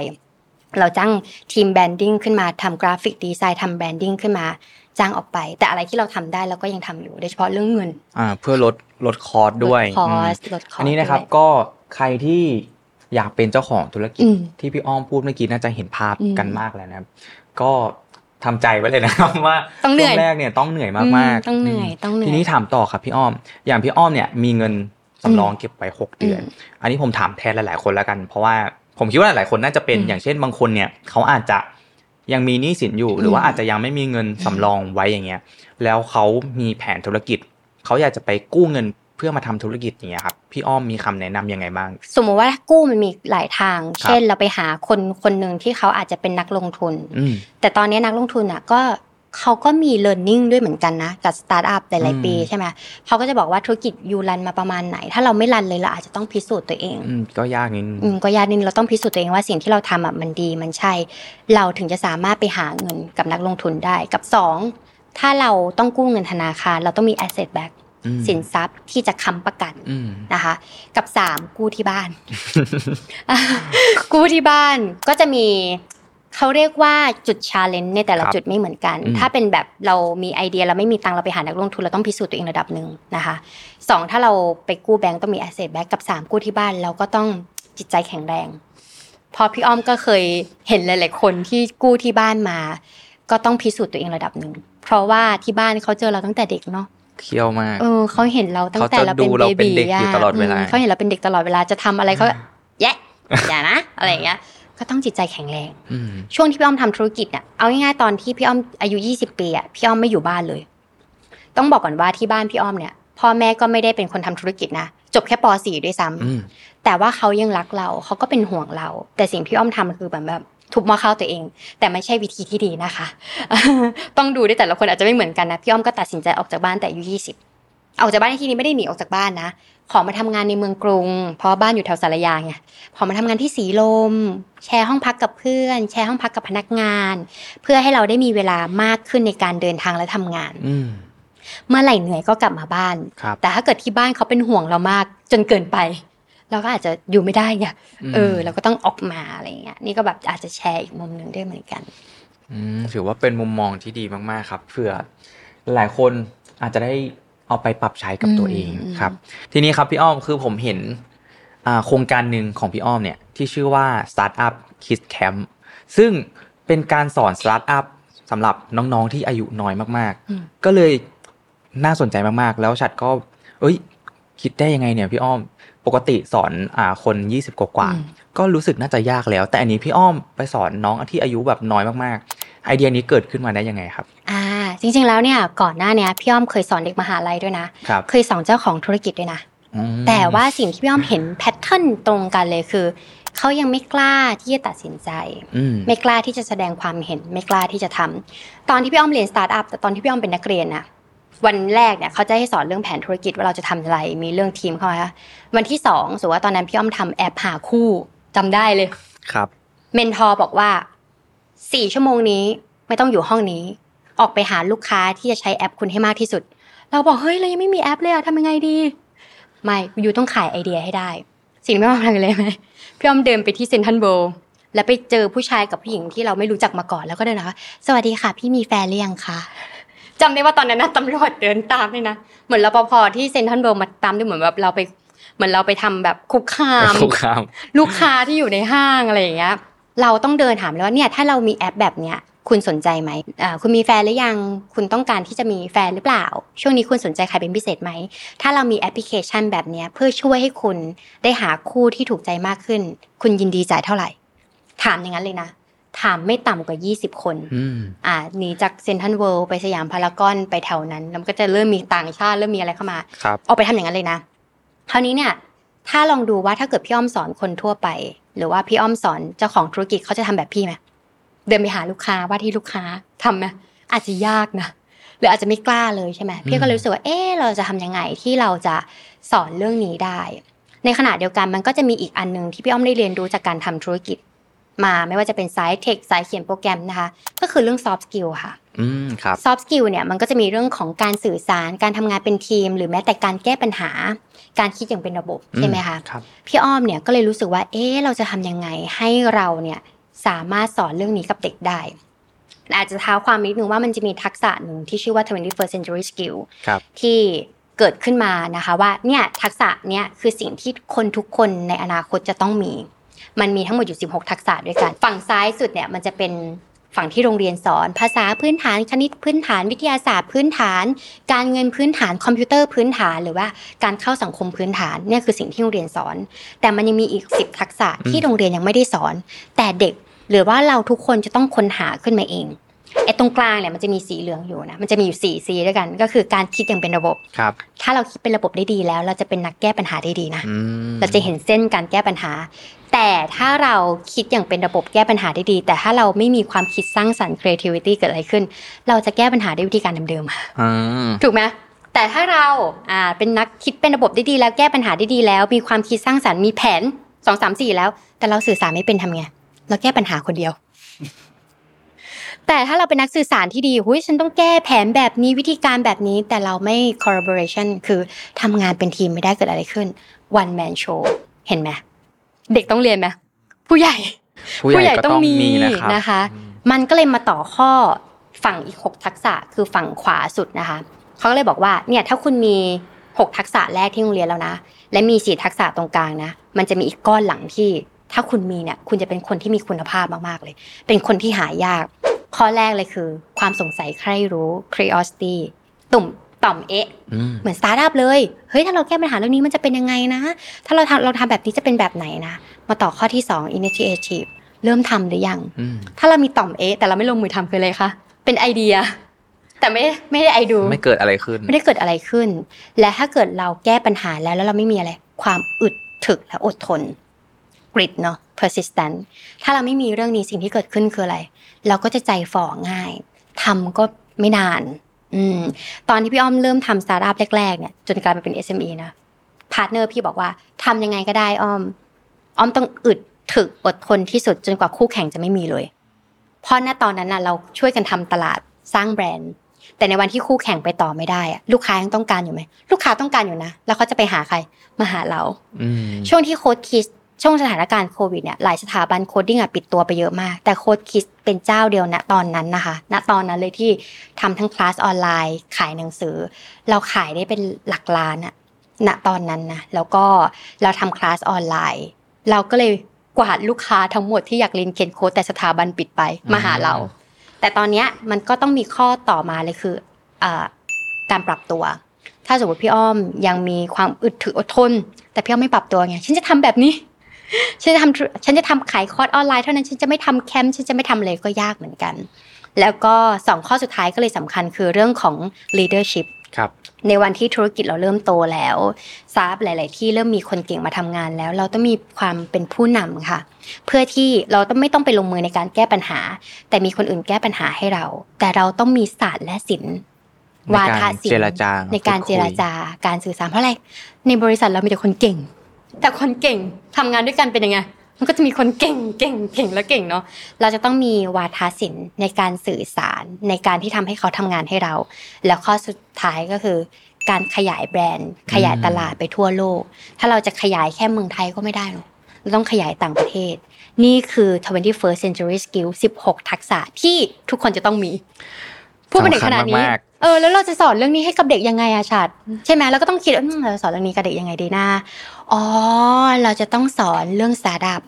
เราจ้างทีม branding ขึ้นมาทำ graphic design ทำ branding ขึ้นมา จ้างออกไป แต่อะไรที่เราทำได้เราก็ยังทำอยู่โดยเฉพาะเรื่องเงินอ่าเพื่อลดลดคอร์สด้วยลดคอสอืมลดคอสอันนี้นะครับด้วยก็ใครที่อยากเป็นเจ้าของธุรกิจอืมที่พี่อ้อมพูดเมื่อกี้น่าจะเห็นภาพอืมกันมากแล้วนะครับ ก็ทำใจไว้เลยนะครับว่าต้องเหนื่อยช่วแรกเนี่ยต้องเหนื่อยมากอืๆมต้องเหนื่อยต้องเหนื่อยทีนี้ถามต่อครับพี่อ้อม อย่างพี่อ้อมเนี่ยมีเงินสำรองเก็บไว้หกเดือนอืมอันนี้ผมถามแทนหลายๆคนแล้วกัน เพราะว่าผมคิดว่าหลายๆคนน่าจะเป็นอืมอย่างเช่นบางคนเนี่ยเขาอาจจะ ยังมีหนี้สินอยู่หรือว่าอืมอาจจะยังไม่มีเงินสำรองไว้อย่างเงี้ย แล้วเขามีแผนธุรกิจ เขาอยากจะไปกู้เงินเพื่อมาทำธุรกิจอย่างเงี้ยครับพี่อ้อมมีคำแนะนำยังไงบ้าง สมมติว่ากู้มันมีหลายทางครับเช่นเราไปหาคนคนหนึ่งที่เขาอาจจะเป็นนักลงทุนอืมแต่ตอนนี้นักลงทุนอะก็ เขาก็มี learning ด้วยเหมือนกันนะกับสตาร์ทอัพหลายอืมๆปีใช่ไหมเขาก็จะบอกว่าธุรกิจ you run มาประมาณไหน ถ้าเราไม่ run เลยเราอาจจะต้องพิสูจน์ตัวเองอืมก็ยากนิดนึงอืมก็ยากนิดนึงเราต้องพิสูจน์ตัวเองว่าสิ่งที่เราทำอะมันดีมันใช่ เราถึงจะสามารถไปหาเงินกับนักลงทุนได้กับสองถ้าเราต้องกู้เงินธนาคาร เราต้องมี asset back อืมสินทรัพย์ที่จะค้ำประกันอืมนะคะ กับสามกู้ที่บ้าน กู้ที่บ้านก็จะมี เขาเรียกว่าจุดชาเลนจ์ในแต่ละครับจุดไม่เหมือนกันอืมถ้าเป็นแบบเรามีไอเดียเราไม่มีตังค์เราไปหานักลงทุนเราต้องพิสูจน์ตัวเองระดับหนึ่งนะคะสองถ้าเราไปกู้แบงก์ต้องมี asset back กับสามกู้ที่บ้านเราก็ต้องจิตใจแข็งแรงเพอพี่อ้อมก็เคยเห็นหลาย ๆ คนที่กู้ที่บ้านมา ก็ต้องพิสูจน์ตัวเองระดับหนึ่งเพราะว่าที่บ้านเขาเจอเราตั้งแต่เด็กเนาะเคี่ยวมากเออเขาเห็นเราตั้งแต่เขาจะเราเป็นดูเบเราเป็นบีเด็กอยู่ตลอดเวลาเขาเห็นเราเป็นเด็กตลอดเวลาจะทำอะไรเขาแยะอย่านะอะไรอย่างเงี้ย ก็ต้องจิตใจแข็งแรงอืมช่วงที่พี่อ้อมทำธุรกิจเนี่ยเอาง่ายๆตอนที่พี่อ้อมอายุ20ปีอะพี่อ้อมไม่อยู่บ้านเลย ต้องบอกก่อนว่าที่บ้านพี่อ้อมเนี่ยพ่อแม่ก็ไม่ได้เป็นคนทำธุรกิจนะจบแค่ป .4 ด้วยซ้ำอืมแต่ว่าเขายังรักเราเขาก็เป็นห่วงเรา แต่สิ่งที่อ้อมทำคือแบบแบบทุบหม้อข้าวตัวเอง แต่ไม่ใช่วิธีที่ดีนะคะ ต้องดูด้วยแต่ละคนอาจจะไม่เหมือนกันนะพี่อ้อมก็ตัดสินใจออกจากบ้านแต่อายุยี่สิบออกจากบ้านในที่นี้ไม่ได้หนีออกจากบ้านนะ ขอมาทำงานในเมืองกรุง เพราะบ้านอยู่แถวสารยาไงขอมาทำงานที่สีลม แชร์ห้องพักกับเพื่อน แชร์ห้องพักกับพนักงาน เพื่อให้เราได้มีเวลามากขึ้นในการเดินทางและทำงานอืมเมื่อไหร่เหนื่อยก็กลับมาบ้านครับแต่ถ้าเกิดที่บ้านเขาเป็นห่วงเรามากจนเกินไป เราก็อาจจะอยู่ไม่ได้ไงอืมเออเราก็ต้องออกมาอะไรเงี้ยนี่ก็แบบอาจจะแชร์อีกมุมหนึ่งด้วยเหมือนกันถือว่าเป็นมุมมองที่ดีมากๆ ครับเผื่อหลายคนอาจจะได้ เอาไปปรับใช้กับตัวเองครับ ทีนี้ครับพี่อ้อมคือผมเห็นโครงการหนึ่งของพี่อ้อมเนี่ยที่ชื่อว่า Startup Kids Camp ซึ่งเป็นการสอนสตาร์ทอัพสำหรับน้องๆที่อายุน้อยมากๆ ก็เลยน่าสนใจมากๆ แล้วฉัดก็ เอ้ย คิดได้ยังไงเนี่ยพี่อ้อมปกติสอนอ่าคนยี่สิบกว่า ก็รู้สึกน่าจะยากแล้ว แต่อันนี้พี่อ้อมไปสอนน้องที่อายุแบบน้อยมากๆ ไอเดียนี้เกิดขึ้นมาได้ยังไงครับ อ่า จริงๆแล้วเนี่ยก่อนหน้านี้พี่อ้อมเคยสอนเด็กมหาลัยด้วยนะเคยสอนเจ้าของธุรกิจด้วยนะแต่ว่าสิ่งที่พี่อ้อมเห็นแพทเทิร์นตรงกันเลยคือเขายังไม่กล้าที่จะตัดสินใจ ไม่กล้าที่จะแสดงความเห็น ไม่กล้าที่จะทำตอนที่พี่อ้อมเรียนสตาร์ทอัพแต่ตอนที่พี่อ้อมเป็นนักเรียนนะวันแรกเนี่ยเขาจะให้สอนเรื่องแผนธุรกิจว่าเราจะทำอะไร มีเรื่องทีมเข้ามาวันที่สองสมมติว่าตอนนั้นพี่อ้อมทำแอปหาคู่จำได้เลยครับ mentor บอกว่า สี่ชั่วโมงนี้ไม่ต้องอยู่ห้องนี้ ออกไปหาลูกค้าที่จะใช้แอปคุณให้มากที่สุด เราบอกเฮ้ยเรายังไม่มีแอปเลยอะทำยังไงดี ไม่อยู่ต้องขายไอเดียให้ได้ สิ่งไม่มาทำเลยไหมพี่อ้อมเดินไปที่เซนทันโบแล้วไปเจอผู้ชายกับผู้หญิงที่เราไม่รู้จักมาก่อนแล้วก็เดินนะคะสวัสดีค่ะ พี่มีแฟนหรือยังคะจำได้ว่าตอนนั้นนะตำรวจเดินตามเลยนะ เหมือนรปภที่เซนทันโบมาตามด้วยเหมือนแบบเราไป เหมือนเราไปทำแบบคุกคามคุกคาม ลูกค้าที่อยู่ในห้างอะไรอย่างเงี้ย เราต้องเดินถามเลยว่าเนี่ยถ้าเรามีแอปแบบเนี้ยคุณสนใจไหมคุณมีแฟนหรือยัง คุณต้องการที่จะมีแฟนหรือเปล่า ช่วงนี้คุณสนใจใครเป็นพิเศษไหม ถ้าเรามีแอปพลิเคชันแบบนี้เพื่อช่วยให้คุณได้หาคู่ที่ถูกใจมากขึ้น คุณยินดีจ่ายเท่าไหร่ ถามอย่างนั้นเลยนะ ถามไม่ต่ำกว่า 20 คนอ่าหนีจากเซ็นทรัลเวิลด์ไปสยามพารากอนไปแถวนั้น แล้วก็จะเริ่มมีต่างชาติเริ่มมีอะไรเข้ามาออกไปทำอย่างนั้นเลยนะ คราวนี้เนี่ย ถ้าลองดูว่าถ้าเกิดพี่อ้อมสอนคนทั่วไป หรือว่าพี่อ้อมสอนเจ้าของธุรกิจเขาจะทำแบบพี่ไหมเดินไปหาลูกค้าว่าที่ลูกค้าทำไหมอาจจะยากนะหรืออาจจะไม่กล้าเลยใช่ไหมพี่ก็เลยรู้สึกว่าเออเราจะทำยังไงที่เราจะสอนเรื่องนี้ได้ ในขณะเดียวกันมันก็จะมีอีกอันหนึ่งที่พี่อ้อมได้เรียนรู้จากการทำธุรกิจ มาไม่ว่าจะเป็นสาย tech สายเขียนโปรแกรมนะคะ ก็คือเรื่อง soft skill ค่ะอืมครับ soft skill เนี่ยมันก็จะมีเรื่องของการสื่อสารการทำงานเป็นทีม หรือแม้แต่การแก้ปัญหา การคิดอย่างเป็นระบบใช่ไหมคะพี่อ้อมเนี่ยก็เลยรู้สึกว่า เออเราจะทำยังไงให้เราเนี่ยสามารถสอนเรื่องนี้กับเด็กได้อาจจะเท้าความนิดนึงว่ามันจะมีทักษะหนึ่งที่ชื่อว่า 21st century skill ที่เกิดขึ้นมานะคะว่าเนี่ยทักษะเนี่ยคือสิ่งที่คนทุกคนในอนาคตจะต้องมี มันมีทั้งหมดอยู่ 16 ทักษะด้วยกัน ฝั่งซ้ายสุดเนี่ยมันจะเป็นฝั่งที่โรงเรียนสอน ภาษาพื้นฐานคณิตพื้นฐานวิทยาศาสตร์พื้นฐาน การเงินพื้นฐานคอมพิวเตอร์พื้นฐานหรือว่าการเข้าสังคมพื้นฐานเนี่ยคือสิ่งที่โรงเรียนสอน แต่มันยังมีอีก 10 ทักษะที่โรงเรียนยังไม่ได้สอน แต่เด็กหรือว่าเราทุกคนจะต้องค้นหาขึ้นมาเองไอ้ตรงกลางเนี่ยมันจะมีสีเหลืองอยู่นะมันจะมีอยู่สี่สีด้วยกัน ก็คือการคิดอย่างเป็นระบบครับถ้าเราคิดเป็นระบบได้ดีแล้ว เราจะเป็นนักแก้ปัญหาได้ดีนะเราจะเห็นเส้นการแก้ปัญหา แต่ถ้าเราคิดอย่างเป็นระบบแก้ปัญหาได้ดี แต่ถ้าเราไม่มีความคิดสร้างสรรค์ creativity เกิดอะไรขึ้น เราจะแก้ปัญหาด้วยวิธีการเดิมๆถูกไหมแต่ถ้าเราอ่าเป็นนักคิดเป็นระบบได้ดีแล้วแก้ปัญหาได้ดีแล้ว มีความคิดสร้างสรรค์มีแผนสองสามสี่แล้ว แต่เราสื่อสารไม่เป็นทำไงเราแก้ปัญหาคนเดียว แต่ถ้าเราเป็นนักสื่อสารที่ดีหุ้ยฉันต้องแก้แผนแบบนี้วิธีการแบบนี้ แต่เราไม่ collaboration คือทำงานเป็นทีมไม่ได้เกิดอะไรขึ้น one man show เห็นไหม เด็กต้องเรียนไหมผู้ใหญ่ ผู้ใหญ่ต้องมีนะคะ มันก็เลยมาต่อข้อฝั่งอีกหกทักษะคือฝั่งขวาสุดนะคะเขาก็เลยบอกว่าเนี่ยถ้าคุณมีหกทักษะแรกที่โรงเรียนแล้วนะ และมีสี่ทักษะตรงกลางนะ มันจะมีอีกก้อนหลังที่ ถ้าคุณมีเนี่ยคุณจะเป็นคนที่มีคุณภาพมากๆเลย เป็นคนที่หายาก ข้อแรกเลยคือ ความสงสัยใคร่รู้ curiosity ตุ่ม ต่อมเอ๊ะเหมือนสตาร์ทอัพเลยเฮ้ยถ้าเราแก้ปัญหาเรื่องนี้มันจะเป็นยังไงนะ ถ้าเราทำเราทำแบบนี้จะเป็นแบบไหนนะ มาต่อข้อที่สอง initiative เริ่มทำหรือยัง ถ้าเรามีต่อมเอ๊ะแต่เราไม่ลงมือทำคืออะไรคะเป็นไอเดีย แต่ไม่ไม่ได้ I do ไม่เกิดอะไรขึ้น ไม่ได้เกิดอะไรขึ้น และถ้าเกิดเราแก้ปัญหาแล้วแล้วเราไม่มีอะไร ความอึดถึกและอดทน grit เนาะ persistent ถ้าเราไม่มีเรื่องนี้สิ่งที่เกิดขึ้นคืออะไร เราก็จะใจฝ่อง่ายทำก็ไม่นาน อืมตอนที่พี่อ้อมเริ่มทำสตาร์ทอัพแรกๆเนี่ยจนกลายมาเป็น SME นะ partner พี่บอกว่าทำยังไงก็ได้อ้อม อ้อมต้องอึดถึกอดทนที่สุดจนกว่าคู่แข่งจะไม่มีเลย เพราะณตอนนั้นน่ะเราช่วยกันทำตลาดสร้างแบรนด์ แต่ในวันที่คู่แข่งไปต่อไม่ได้อะลูกค้ายังต้องการอยู่ไหมลูกค้าต้องการอยู่นะ แล้วเขาจะไปหาใครมาหาเราช่วงที่ Code Kids ช่วงสถานการณ์โควิดเนี่ยหลายสถาบัน coding อะปิดตัวไปเยอะมาก แต่ Code Kids เป็นเจ้าเดียวณตอนนั้นนะคะ ณตอนนั้นเลยที่ทำทั้งคลาสออนไลน์ ขายหนังสือ เราขายได้เป็นหลักล้านอะณตอนนั้นนะแล้วก็เราทำคลาสออนไลน์ เราก็เลยกวาดลูกค้าทั้งหมดที่อยากเรียนเขียนโค้ดแต่สถาบันปิดไปมาหาเรา แต่ตอนเนี้ยมันก็ต้องมีข้อต่อมาเลยคืออ่าการปรับตัว ถ้าสมมติพี่อ้อมยังมีความอึดถึกอดทน แต่พี่อ้อมไม่ปรับตัวไงฉันจะทำแบบนี้ ฉันจะทำฉันจะทำขายคอร์สออนไลน์เท่านั้นฉันจะไม่ทำแคมป์ฉันจะไม่ทำเลยก็ยากเหมือนกัน แล้วก็สองข้อสุดท้ายก็เลยสำคัญคือเรื่องของ leadership ครับในวันที่ธุรกิจเราเริ่มโตแล้วซาบหลาย ๆ ที่เริ่มมีคนเก่งมาทำงานแล้ว เราต้องมีความเป็นผู้นำค่ะ เพื่อที่เราต้องไม่ต้องไปลงมือในการแก้ปัญหา แต่มีคนอื่นแก้ปัญหาให้เรา แต่เราต้องมีศาสตร์และศิลป์ในวาการทศิลเจรป์จาในการพูดคุเจยรจาการสื่อสารเพราะอะไรในบริษัทเรามีแต่คนเก่ง แต่คนเก่งทำงานด้วยกันเป็นยังไงมันก็จะมีคนเก่งเก่งเก่งแล้วเก่งเนาะเราจะต้องมีวาทศิลป์ในการสื่อสารในการที่ทำให้เขาทำงานให้เรา แล้วข้อสุดท้ายก็คือ การขยายแบรนด์ ขยายตลาดไปทั่วโลก ถ้าเราจะขยายแค่เมืองไทยก็ไม่ได้หรอกเราต้องขยายต่างประเทศ นี่คือ 21st century skill 16 ทักษะที่ทุกคนจะต้องมีพูดมาถึงขนาดนี้ เออแล้วเราจะสอนเรื่องนี้ให้กับเด็กยังไงอะชัดใช่ไหมเราก็ต้องคิดว่าอืมเราจะสอนเรื่องนี้กับเด็กยังไงดีนะอ๋อเราจะต้องสอนเรื่องสตาร์ทอัพ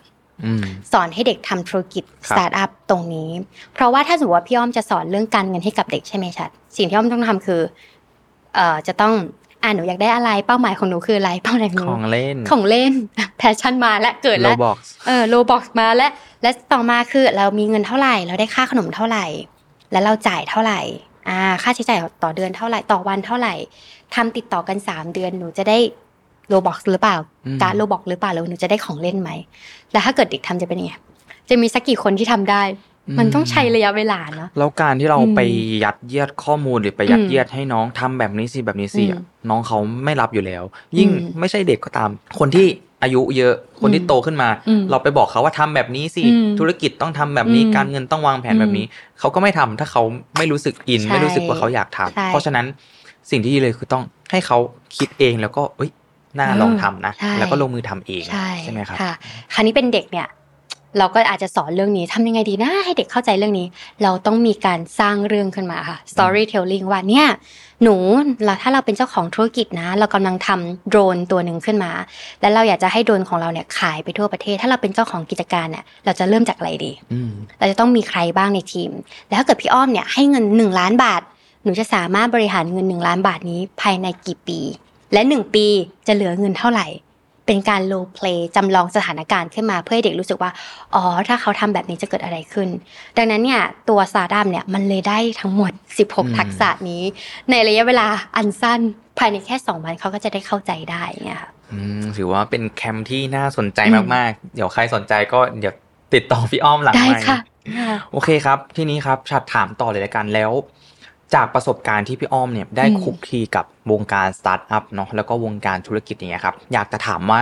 อืมสอนให้เด็กทำธุรกิจครับสตาร์ทอัพตรงนี้ เพราะว่าถ้าสมมติว่าพี่อ้อมจะสอนเรื่องการเงินให้กับเด็กใช่ไหมชัดสิ่งที่อ้อมต้องทำคือเอ่อจะต้องอ่าหนูอยากได้อะไรเป้าหมายของหนูคืออะไรเป้าหมายของหขนูองเล่นของเล่น passion มาและเกิดโลแล้วบอกเออ Roblox มาและและต่อมาคือเรามีเงินเท่าไหร่ เราได้ค่าขนมเท่าไหร่ แล้วเราจ่ายเท่าไหร่ อ่าค่าใช้จ่ายต่อเดือนเท่าไหร่ต่อวันเท่าไหร่ทำติดต่อกันสามเดือนหนูจะได้ Roblox หรือเปล่าอืมการ์ด Roblox หรือเปล่าแล้วหนูจะได้ของเล่นไหมแล้วถ้าเกิดเด็กทำจะเป็นยังไงจะมีสักกี่คนที่ทำได้ มันต้องใช้ระยะเวลาเนาะแล้วการที่เราอืมไปยัดเยียดข้อมูลหรือไปยัดอืมเยียดให้น้องทำแบบนี้สิแบบนี้สิอะอืมน้องเขาไม่รับอยู่แล้ว ยิ่งอืมไม่ใช่เด็กก็ตามคนที่ อายุเยอะคนที่อืมโตขึ้นมาอืมเราไปบอกเขาว่าทำแบบนี้สิอืมธุรกิจต้องทำแบบนี้อืมการเงินต้องวางแผนแบบนี้ เขาก็ไม่ทำถ้าเขาไม่รู้สึกอินใช่ไม่รู้สึกว่าเขาอยากทำใช่เพราะฉะนั้นสิ่งที่ดีเลยคือต้องให้เขาคิดเองแล้วก็เอ้ยน่าลองทำนะใช่แล้วก็ลงมือทำเองใช่ไหมครับค่ะคราวนี้เป็นเด็กเนี่ย เราก็อาจจะสอนเรื่องนี้ทำยังไงดีนะให้เด็กเข้าใจเรื่องนี้ เราต้องมีการสร้างเรื่องขึ้นมาค่ะ storytelling ว่าเนี่ยหนูเราถ้าเราเป็นเจ้าของธุรกิจนะ เรากำลังทำโดรนตัวหนึ่งขึ้นมา แล้วเราอยากจะให้โดรนของเราเนี่ยขายไปทั่วประเทศ ถ้าเราเป็นเจ้าของกิจการเนี่ยเราจะเริ่มจากอะไรดีอืมเราจะต้องมีใครบ้างในทีมแล้วถ้าเกิดพี่อ้อมเนี่ยให้เงิน 1 ล้านบาท หนูจะสามารถบริหารเงิน 1 ล้านบาทนี้ภายในกี่ปี และ 1 ปีจะเหลือเงินเท่าไหร่ เป็นการ role play จำลองสถานการณ์ขึ้นมาเพื่อให้เด็กรู้สึกว่า อ๋อ ถ้าเขาทำแบบนี้จะเกิดอะไรขึ้น ดังนั้นเนี่ยตัวซาดัมเนี่ยมันเลยได้ทั้งหมดอืม16 ทักษะนี้ ในระยะเวลาอันสั้นภายในแค่ 2 วันเขาก็จะได้เข้าใจได้เนี่ยค่ะอืมถือว่าเป็นแคมป์ที่น่าสนใจอืมมากๆ เดี๋ยวใครสนใจก็เดี๋ยวติดต่อพี่อ้อมหลังได้ไมค์ค่ะโอเคครับ ทีนี้ครับชัดถามต่อเลยละกันแล้ว จากประสบการณ์ที่พี่อ้อมเนี่ยได้คลุกคลีกับวงการสตาร์ทอัพเนาะแล้วก็วงการธุรกิจอย่างเงี้ยครับ อยากจะถามว่า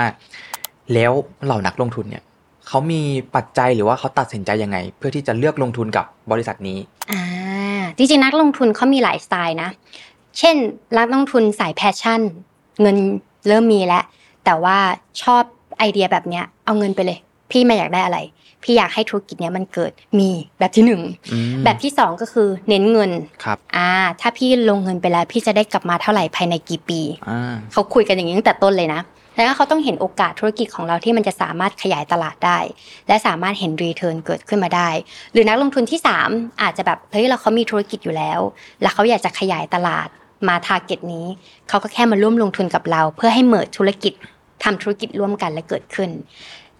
แล้วเหล่านักลงทุนเนี่ยเขามีปัจจัยหรือว่าเขาตัดสินใจยังไง เพื่อที่จะเลือกลงทุนกับบริษัทนี้อ่าจริงๆนักลงทุนเขามีหลายสไตล์นะ เช่นนักลงทุนสาย passion เงินเริ่มมีแล้วแต่ว่าชอบไอเดียแบบเนี้ยเอาเงินไปเลย พี่ไม่อยากได้อะไร พี่อยากให้ธุรกิจเนี้ยมันเกิดมีแบบที่หนึ่งอืมแบบที่สองก็คือเน้นเงินครับอ่าถ้าพี่ลงเงินไปแล้ว พี่จะได้กลับมาเท่าไหร่ภายในกี่ปีอ่าเขาคุยกันอย่างนี้ตั้งแต่ต้นเลยนะแล้วก็เขาต้องเห็นโอกาสธุรกิจของเราที่มันจะสามารถขยายตลาดได้ และสามารถเห็นรีเทิร์นเกิดขึ้นมาได้ หรือนักลงทุนที่ 3 อาจจะแบบเฮ้ยเราเขามีธุรกิจอยู่แล้ว แล้วเขาอยากจะขยายตลาดมา target นี้ เขาก็แค่มาร่วมลงทุนกับเรา เพื่อให้เมิดธุรกิจทำธุรกิจร่วมกันและเกิดขึ้น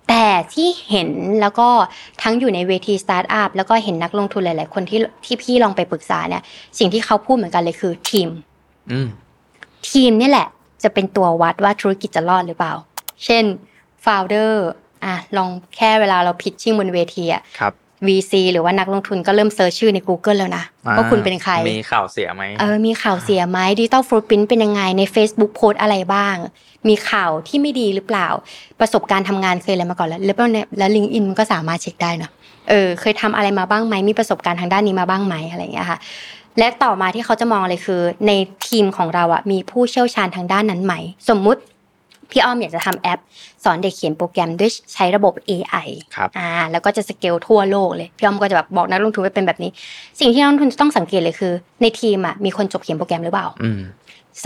แต่ที่เห็นแล้วก็ทั้งอยู่ในเวทีสตาร์ทอัพแล้วก็เห็นนักลงทุนหลาย ๆ คนที่ที่พี่ลองไปปรึกษาเนี่ย สิ่งที่เขาพูดเหมือนกันเลยคือทีมอืมทีมนี่แหละ จะเป็นตัววัดว่าธุรกิจจะรอดหรือเปล่า เช่น founder อะลองแค่เวลาเรา pitching บนเวทีอะครับ VC หรือว่านักลงทุนก็เริ่ม search ชื่อใน Google แล้วนะว่าคุณเป็นใคร มีข่าวเสียไหมเออมีข่าวเสียไหมดิจิตอลฟูดพิ้นเป็นยังไงใน Facebook โพสต์อะไรบ้าง มีข่าวที่ไม่ดีหรือเปล่า ประสบการณ์ทำงานเคยอะไรมาก่อนแล้ว แล้วเนี่ยแล้วลิงอินมันก็สามารถเช็คได้เนอะเออเคยทำอะไรมาบ้างไหมมีประสบการณ์ทางด้านนี้มาบ้างไหมอะไรอย่างเงี้ยค่ะและต่อมาที่เขาจะมองเลยคือ ในทีมของเราอะมีผู้เชี่ยวชาญทางด้านนั้นไหม สมมุติ พี่อ้อมอยากจะทำแอป สอนเด็กเขียนโปรแกรมด้วยใช้ระบบ AI ครับอ่าแล้วก็จะสเกลทั่วโลกเลย พี่อ้อมก็จะแบบบอกนักลงทุนว่าเป็นแบบนี้ สิ่งที่นักลงทุนจะต้องสังเกตเลยคือ ในทีมอะมีคนจบเขียนโปรแกรมหรือเปล่าอืม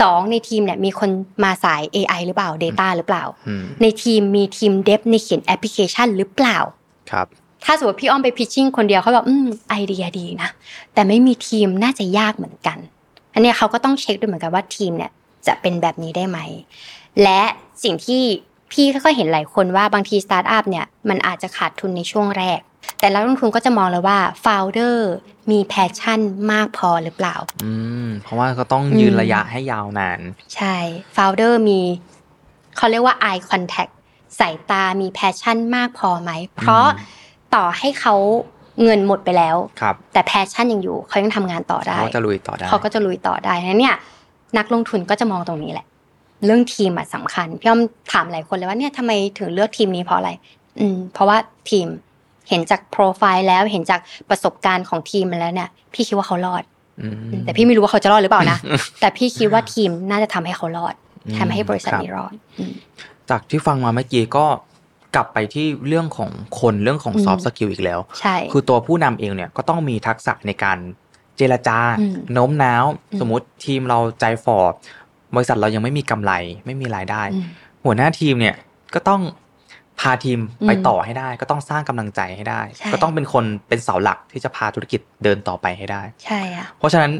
สองในทีมเนี่ยมีคนมาสาย AI หรือเปล่า Data หรือเปล่าอืมในทีมมีทีมเดฟในเขียนแอปพลิเคชันหรือเปล่าครับถ้าสมมติพี่อ้อมไปพิชชิ่งคนเดียวเขาแบบอืมไอเดียดีนะแต่ไม่มีทีมน่าจะยากเหมือนกัน อันเนี้ยเขาก็ต้องเช็คด้วยเหมือนกันว่าทีมเนี่ยจะเป็นแบบนี้ได้ไหม และสิ่งที่พี่ก็เห็นหลายคนว่าบางทีสตาร์ทอัพเนี่ยมันอาจจะขาดทุนในช่วงแรก แต่นักลงทุนก็จะมองแล้วว่า founder มี passion มากพอหรือเปล่า อืม เพราะว่าก็ต้องยืนระยะให้ยาวนาน ใช่ founder มีเขาเรียกว่า eye contact สายตามี passion มากพอไหม เพราะต่อให้เขาเงินหมดไปแล้วครับแต่ passion ยังอยู่เขายังทำงานต่อได้เขาจะลุยต่อได้เขาก็จะลุยต่อได้นั้นเนี่ยนักลงทุนก็จะมองตรงนี้แหละ เรื่องทีมอะสำคัญพี่อ้อมถามหลายคนเลยว่าเนี่ยทำไมถึงเลือกทีมนี้เพราะอะไร อืม เพราะว่าทีมเห็นจากโปรไฟล์แล้วเห็นจากประสบการณ์ของทีมมันแล้วเนี่ย พี่คิดว่าเขารอดอืมแต่พี่ไม่รู้ว่าเขาจะรอดหรือเปล่านะแต่พี่คิดว่าทีมน่าจะทำให้เขารอดอืมทำให้บริษัทครับนี้รอดอืมจากที่ฟังมาเมื่อกี้ก็กลับไปที่เรื่องของคนเรื่องของอืม soft skill อีกแล้วใช่คือตัวผู้นำเองเนี่ยก็ต้องมีทักษะในการเจรจาอืมโน้มน้าวอืมสมมติทีมเราใจฝ่อ บริษัทเรายังไม่มีกำไร ไม่มีรายได้อืมหัวหน้าทีมเนี่ยก็ต้องพาทีมไปอืมต่อให้ได้ ก็ต้องสร้างกำลังใจให้ได้ใช่ก็ต้องเป็นคนเป็นเสาหลักที่จะพาธุรกิจเดินต่อไปให้ได้ ใช่อะเพราะฉะนั้น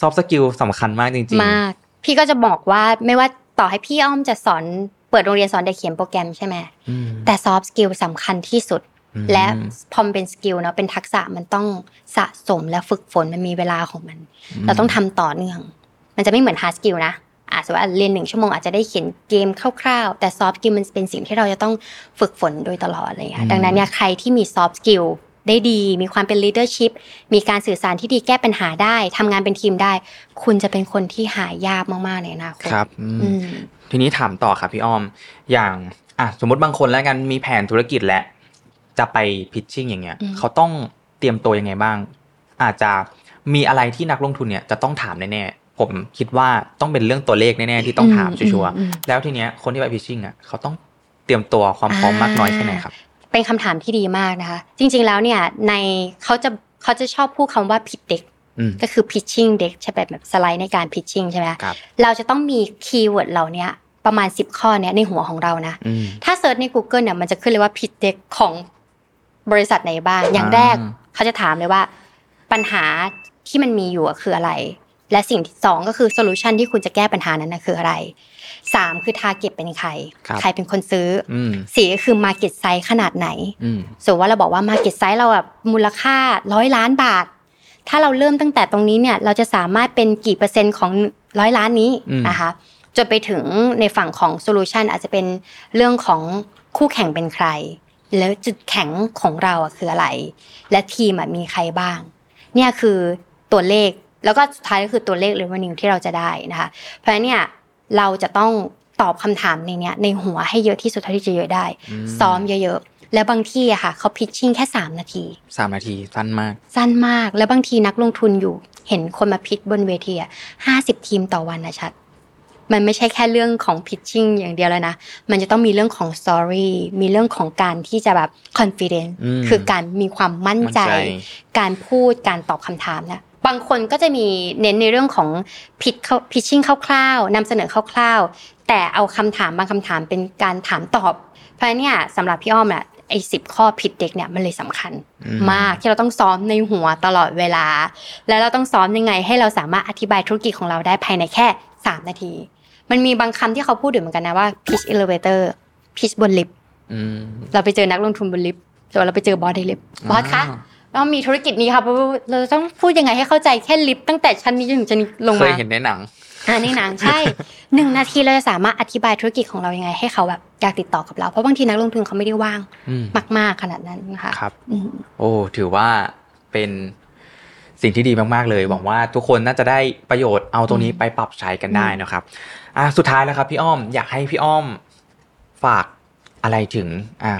soft skill สำคัญมากจริงมาก พี่ก็จะบอกว่าไม่ว่าต่อให้พี่อ้อมจะสอนเปิดโรงเรียนสอนเด็กเขียนโปรแกรมใช่ไหมอืมแต่ soft skill สำคัญที่สุดอืมและพอมันเป็น skill เนาะเป็นทักษะมันต้องสะสมและฝึกฝนมันมีเวลาของมัน เราต้องทำต่อเนื่อง มันจะไม่เหมือน hard skill นะ อาจจะว่าเรียนหนึ่งชั่วโมงอาจจะได้เขียนเกมคร่าวๆ แต่ soft skill มันเป็นสิ่งที่เราจะต้องฝึกฝนโดยตลอดอะไรอย่างเงี้ยดังนั้นเนี่ยใครที่มี soft skill ได้ดี มีความเป็น leadership มีการสื่อสารที่ดีแก้ปัญหาได้ทำงานเป็นทีมได้ คุณจะเป็นคนที่หายากมากๆในอนาคตครับอืมอืมทีนี้ถามต่อครับพี่อ้อม อย่างอะสมมติบางคนแล้วกันมีแผนธุรกิจและ จะไปพิชชิ่งอย่างเงี้ยอืมเขาต้องเตรียมตัวยังไงบ้าง อาจจะมีอะไรที่นักลงทุนเนี่ยจะต้องถามแน่ๆ ผมคิดว่าต้องเป็นเรื่องตัวเลขแน่ๆที่ต้องถามชัวร์อืมอืมๆแล้วทีเนี้ยคนที่ไปพิชชิ่งอะเขาต้องเตรียมตัวความพร้อมมากน้อยแค่ไหนครับ เป็นคำถามที่ดีมากนะคะ จริง ๆแล้วเนี่ยในเขาจะเขาจะชอบพูดคำว่าผิดเด็กอืมก็คือ pitching deck ใช่แบบแบบสไลด์ในการ pitching ใช่ไหมครับเราจะต้องมี keyword เหล่านี้ประมาณ 10 ข้อเนี้ยในหัวของเรานะอืมถ้า search ใน Google เนี่ยมันจะขึ้นเลยว่า pitch deck ของบริษัทไหนบ้าง อย่างแรกอ่าเขาจะถามเลยว่าปัญหาที่มันมีอยู่อะคืออะไร และสิ่งที่สองก็คือ solution ที่คุณจะแก้ปัญหานั้นนะคืออะไรสามคือ target เป็นใครครับใครเป็นคนซื้อออืมสี่ก็คือ market size ขนาดไหนอืมสมมติว่าเราบอกว่า Market Size เราแบบมูลค่าร้อยล้านบาท ถ้าเราเริ่มตั้งแต่ตรงนี้เนี่ย เราจะสามารถเป็นกี่เปอร์เซ็นต์ของร้อยล้านนี้อืมนะคะจนไปถึงในฝั่งของโซลูชันอาจจะเป็นเรื่องของคู่แข่งเป็นใคร แล้วจุดแข็งของเราอะคืออะไร และทีมอะมีใครบ้าง เนี่ยคือตัวเลข แล้วก็สุดท้ายก็คือตัวเลข revenue ที่เราจะได้นะคะ เพราะฉะนั้นเนี่ยเราจะต้องตอบคำถามในเนี้ยในหัวให้เยอะที่สุดเท่าที่จะเยอะได้อืมซ้อมเยอะๆ แล้วบางที่อะค่ะเขาพิชชิ่งแค่ 3 นาทีสามนาทีสั้นมาก สั้นมาก แล้วบางทีนักลงทุนอยู่ เห็นคนมาพิชบนเวทีอะห้าสิบทีมต่อวันนะชัดมันไม่ใช่แค่เรื่องของพิชชิ่งอย่างเดียวแล้วนะ มันจะต้องมีเรื่องของสตอรี่ มีเรื่องของการที่จะแบบ confidence อืมคือการมีความมั่นใจมั่นใจ การพูด การตอบคำถามนะ บางคนก็จะมีเน้นในเรื่องของพิชพิชชิ่งคร่าวๆนำเสนอคร่าวๆ แต่เอาคำถามบางคำถามเป็นการถามตอบ เพราะฉะนั้นเนี่ยสำหรับพี่อ้อมน่ะไอ้สิบข้อ pitch deck เนี่ยมันเลยสำคัญอืมมากที่เราต้องซ้อมในหัวตลอดเวลา แล้วเราต้องซ้อมยังไง ให้เราสามารถอธิบายธุรกิจของเราได้ภายในแค่ 3 นาที มันมีบางคำที่เขาพูดอยู่เหมือนกันนะว่า pitch elevator pitch บนลิฟต์อืมเราไปเจอนักลงทุนบนลิฟต์แต่ว่าเราไปเจอบอสในลิฟต์บอสคะ อ่าเรามีธุรกิจนี้ครับเราต้องพูดยังไงให้เข้าใจแค่ลิฟต์ตั้งแต่ชั้นนี้จนถึงชั้นนี้ลงเคมายเห็นในหนังอ่าในหนังใช่หนึ่งนาทีเราจะสามารถอธิบายธุรกิจของเรายังไง ให้เขาแบบอยากติดต่อกับเรา เพราะบางทีนักลงทุนเขาไม่ได้ว่างอืมมาก ๆขนาดนั้นนะคะครับอืมโอ้ถือว่าเป็นสิ่งที่ดีมากๆเลยหวังว่าทุกคนน่าจะได้ประโยชน์เอาตรงนี้อืมไปปรับใช้กันได้นะครับอะสุดท้ายแล้วครับพี่อ้อมอยากให้พี่อ้อมฝากอะไรถึงอะ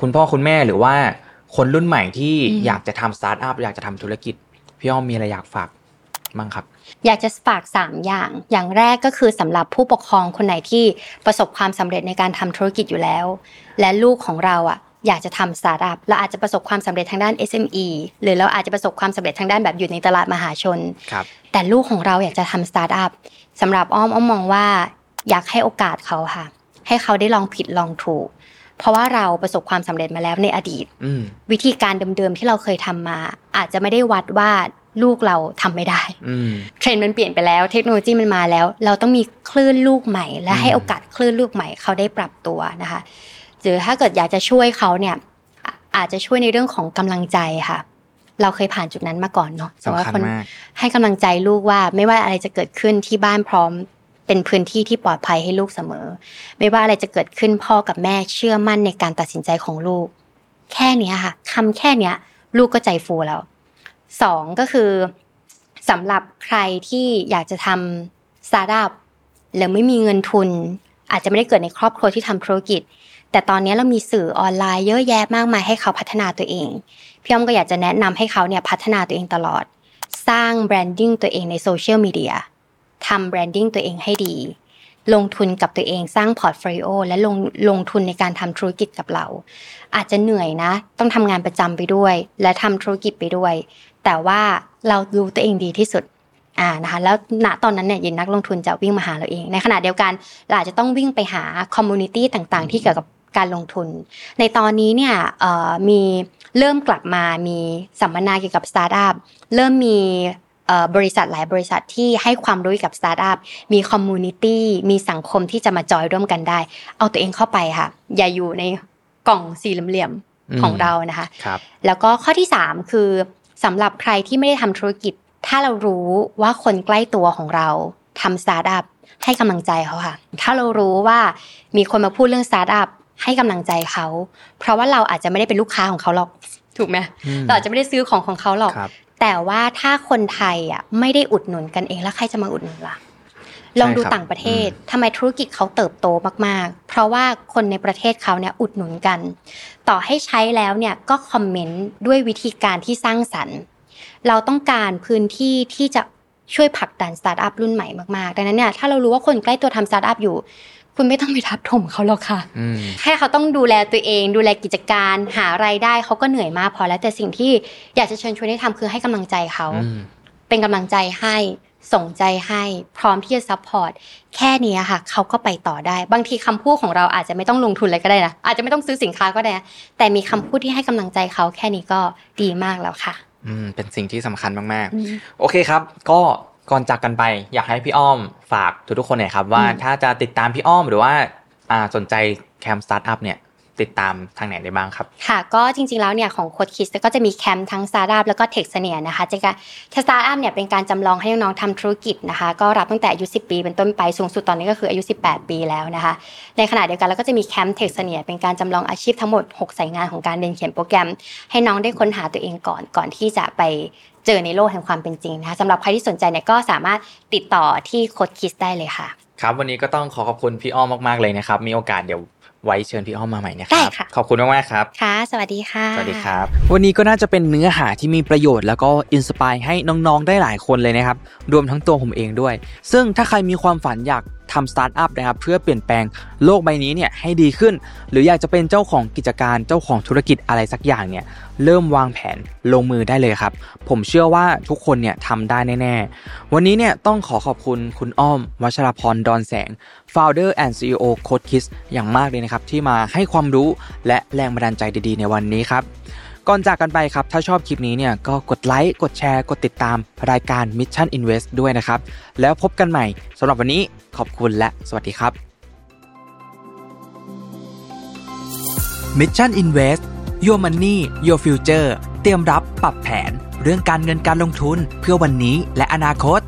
คุณพ่อคุณแม่หรือว่า คนรุ่นใหม่ที่อืมอยากจะทำสตาร์ทอัพอยากจะทำธุรกิจ พี่อ้อมมีอะไรอยากฝากบ้างครับ อยากจะฝาก 3 อย่าง อย่างแรกก็คือสำหรับผู้ปกครองคนไหนที่ประสบความสำเร็จในการทำธุรกิจอยู่แล้ว และลูกของเราอะอยากจะทำสตาร์ทอัพเราอาจจะประสบความสำเร็จทางด้าน SME หรือเราอาจจะประสบความสำเร็จทางด้านแบบอยู่ในตลาดมหาชนครับแต่ลูกของเราอยากจะทำสตาร์ทอัพสำหรับอ้อมอ้อมมองว่า อยากให้โอกาสเขาค่ะ ให้เขาได้ลองผิดลองถูก เพราะว่าเราประสบความสำเร็จมาแล้วในอดีตอืมวิธีการเดิมๆที่เราเคยทำมา อาจจะไม่ได้วัดว่าลูกเราทำไม่ได้อืมเทรนด์มันเปลี่ยนไปแล้ว เทคโนโลยีมันมาแล้ว เราต้องมีคลื่นลูกใหม่ และให้อืมโอกาสคลื่นลูกใหม่เขาได้ปรับตัวนะคะ หรือถ้าเกิดอยากจะช่วยเขาเนี่ยอะอาจจะช่วยในเรื่องของกำลังใจค่ะ เราเคยผ่านจุดนั้นมาก่อนเนาะแต่ว่าสำคัญคนมากให้กำลังใจลูกว่าไม่ว่าอะไรจะเกิดขึ้นที่บ้านพร้อม เป็นพื้นที่ที่ปลอดภัยให้ลูกเสมอ ไม่ว่าอะไรจะเกิดขึ้นพ่อกับแม่เชื่อมั่นในการตัดสินใจของลูก แค่นี้ค่ะคำแค่นี้ลูกก็ใจฟูแล้วสองก็คือสำหรับใครที่อยากจะทำสตาร์ทอัพแล้วไม่มีเงินทุน อาจจะไม่ได้เกิดในครอบครัวที่ทำธุรกิจ แต่ตอนนี้เรามีสื่อออนไลน์เยอะแยะมากมายให้เขาพัฒนาตัวเองพี่อ้อมก็อยากจะแนะนำให้เขาเนี่ยพัฒนาตัวเองตลอด สร้าง branding ตัวเองในโซเชียลมีเดีย ทำ branding ตัวเองให้ดี ลงทุนกับตัวเองสร้าง portfolio และลงลงทุนในการทำธุรกิจกับเรา อาจจะเหนื่อยนะ ต้องทำงานประจำไปด้วย และทำธุรกิจไปด้วย แต่ว่าเราดูตัวเองดีที่สุดอ่านะคะแล้วณตอนนั้นเนี่ยยินนักลงทุนจะวิ่งมาหาเราเอง ในขณะเดียวกันเราอาจจะต้องวิ่งไปหา community ต่างๆ ที่เกี่ยวกับการลงทุน ในตอนนี้เนี่ยมีเริ่มกลับมามีสัมมนาเกี่ยวกับสตาร์ทอัพเริ่มมี บริษัทหลายบริษัทที่ให้ความรู้เกี่ยวกับสตาร์ทอัพมี community มีสังคมที่จะมา join ร่วมกันได้ เอาตัวเองเข้าไปค่ะ อย่าอยู่ในกล่องสี่เหลี่ยมๆของอืมเรานะคะครับแล้วก็ข้อที่ 3 คือสำหรับใครที่ไม่ได้ทำธุรกิจ ถ้าเรารู้ว่าคนใกล้ตัวของเราทำสตาร์ทอัพให้กำลังใจเขาค่ะ ถ้าเรารู้ว่ามีคนมาพูดเรื่องสตาร์ทอัพให้กำลังใจเขา เพราะว่าเราอาจจะไม่ได้เป็นลูกค้าของเขาหรอกถูกไหมอืมเราอาจจะไม่ได้ซื้อของของเขาหรอกครับ แต่ว่าถ้าคนไทยอะไม่ได้อุดหนุนกันเองแล้วใครจะมาอุดหนุนล่ะลองดูใช่ครับต่างประเทศทำไมธุรกิจเขาเติบโตมากๆ เพราะว่าคนในประเทศเขาเนี่ยอุดหนุนกัน ต่อให้ใช้แล้วเนี่ยก็คอมเมนต์ด้วยวิธีการที่สร้างสรรค์ เราต้องการพื้นที่ที่จะช่วยผลักดันสตาร์ทอัพรุ่นใหม่มากๆ ดังนั้นเนี่ยถ้าเรารู้ว่าคนใกล้ตัวทำสตาร์ทอัพอยู่ คุณไม่ต้องไปทับถมเขาหรอกค่ะอืมแค่เขาต้องดูแลตัวเอง ดูแลกิจการหารายได้เขาก็เหนื่อยมากพอแล้วแต่สิ่งที่อยากจะเชิญชวนให้ทำคือให้กำลังใจเขาอืมเป็นกำลังใจให้ส่งใจให้พร้อมที่จะ support แค่นี้ค่ะเขาก็ไปต่อได้ บางทีคำพูดของเราอาจจะไม่ต้องลงทุนอะไรก็ได้นะอาจจะไม่ต้องซื้อสินค้าก็ได้นะแต่มีคำพูดที่ให้กำลังใจเขาแค่นี้ก็ดีมากแล้วค่ะ อืมเป็นสิ่งที่สำคัญมากอืมๆโอเคครับ ก็ ก่อนจากกันไปอยากให้พี่อ้อมฝากทุกๆคนหน่อยครับ ว่าอืมถ้าจะติดตามพี่อ้อมหรือว่าอ่าสนใจแคมป์สตาร์ทอัพเนี่ยติดตามทางไหนได้บ้างครับ ค่ะ ก็จริงๆแล้วเนี่ยของ CodeKids ก็จะมีแคมป์ทั้งสตาร์ทอัพแล้วก็เทคเสเนียนะคะจะการสตาร์ทอัพเนี่ยเป็นการจำลองให้น้องๆทำธุรกิจนะคะ ก็รับตั้งแต่อายุ 10 ปีเป็นต้นไปสูงสุดตอนนี้ก็คืออายุ 18 ปีแล้วนะคะ ในขณะเดียวกันเราก็จะมีแคมป์เทคเสเนียเป็นการจำลองอาชีพทั้งหมด 6 สายงานของการเรียนเขียนโปรแกรม ให้น้องได้ค้นหาตัวเองก่อนก่อนที่จะไป เจอในโลกแห่งความเป็นจริงนะคะสำหรับใครที่สนใจเนี่ยก็สามารถติดต่อที่ Code Kids ได้เลยค่ะ ครับวันนี้ก็ต้องขอขอบคุณพี่อ้อมมากๆเลยนะครับ มีโอกาสเดี๋ยว ไว้เชิญพี่อ้อมมาใหม่นะครับ ได้ค่ะขอบคุณมากๆครับค่ะ สวัสดีค่ะ สวัสดีครับ วันนี้ก็น่าจะเป็นเนื้อหาที่มีประโยชน์แล้วก็ inspire ให้น้องๆได้หลายคนเลยนะครับ รวมทั้งตัวผมเองด้วย ซึ่งถ้าใครมีความฝันอยากทำสตาร์ทอัพนะครับเพื่อเปลี่ยนแปลงโลกใบนี้เนี่ยให้ดีขึ้น หรืออยากจะเป็นเจ้าของกิจการเจ้าของธุรกิจอะไรสักอย่างเนี่ยเริ่มวางแผนลงมือได้เลยครับ ผมเชื่อว่าทุกคนเนี่ยทำได้แน่ ๆ วันนี้เนี่ยต้องขอขอบคุณคุณอ้อม วัชรพรดอนแสง Founder and CEO Code Kiss อย่างมากเลยนะครับ ที่มาให้ความรู้และแรงบันดาลใจดีๆ ในวันนี้ครับก่อนจากกันไปครับ ถ้าชอบคลิปนี้เนี่ยก็กดไลค์กดแชร์ กดติดตามรายการ Mission Invest ด้วยนะครับ แล้วพบกันใหม่สำหรับวันนี้ขอบคุณและสวัสดีครับ Mission Invest Your Money Your Future เตรียมรับปรับแผน เรื่องการเงินการลงทุนเพื่อวันนี้และอนาคต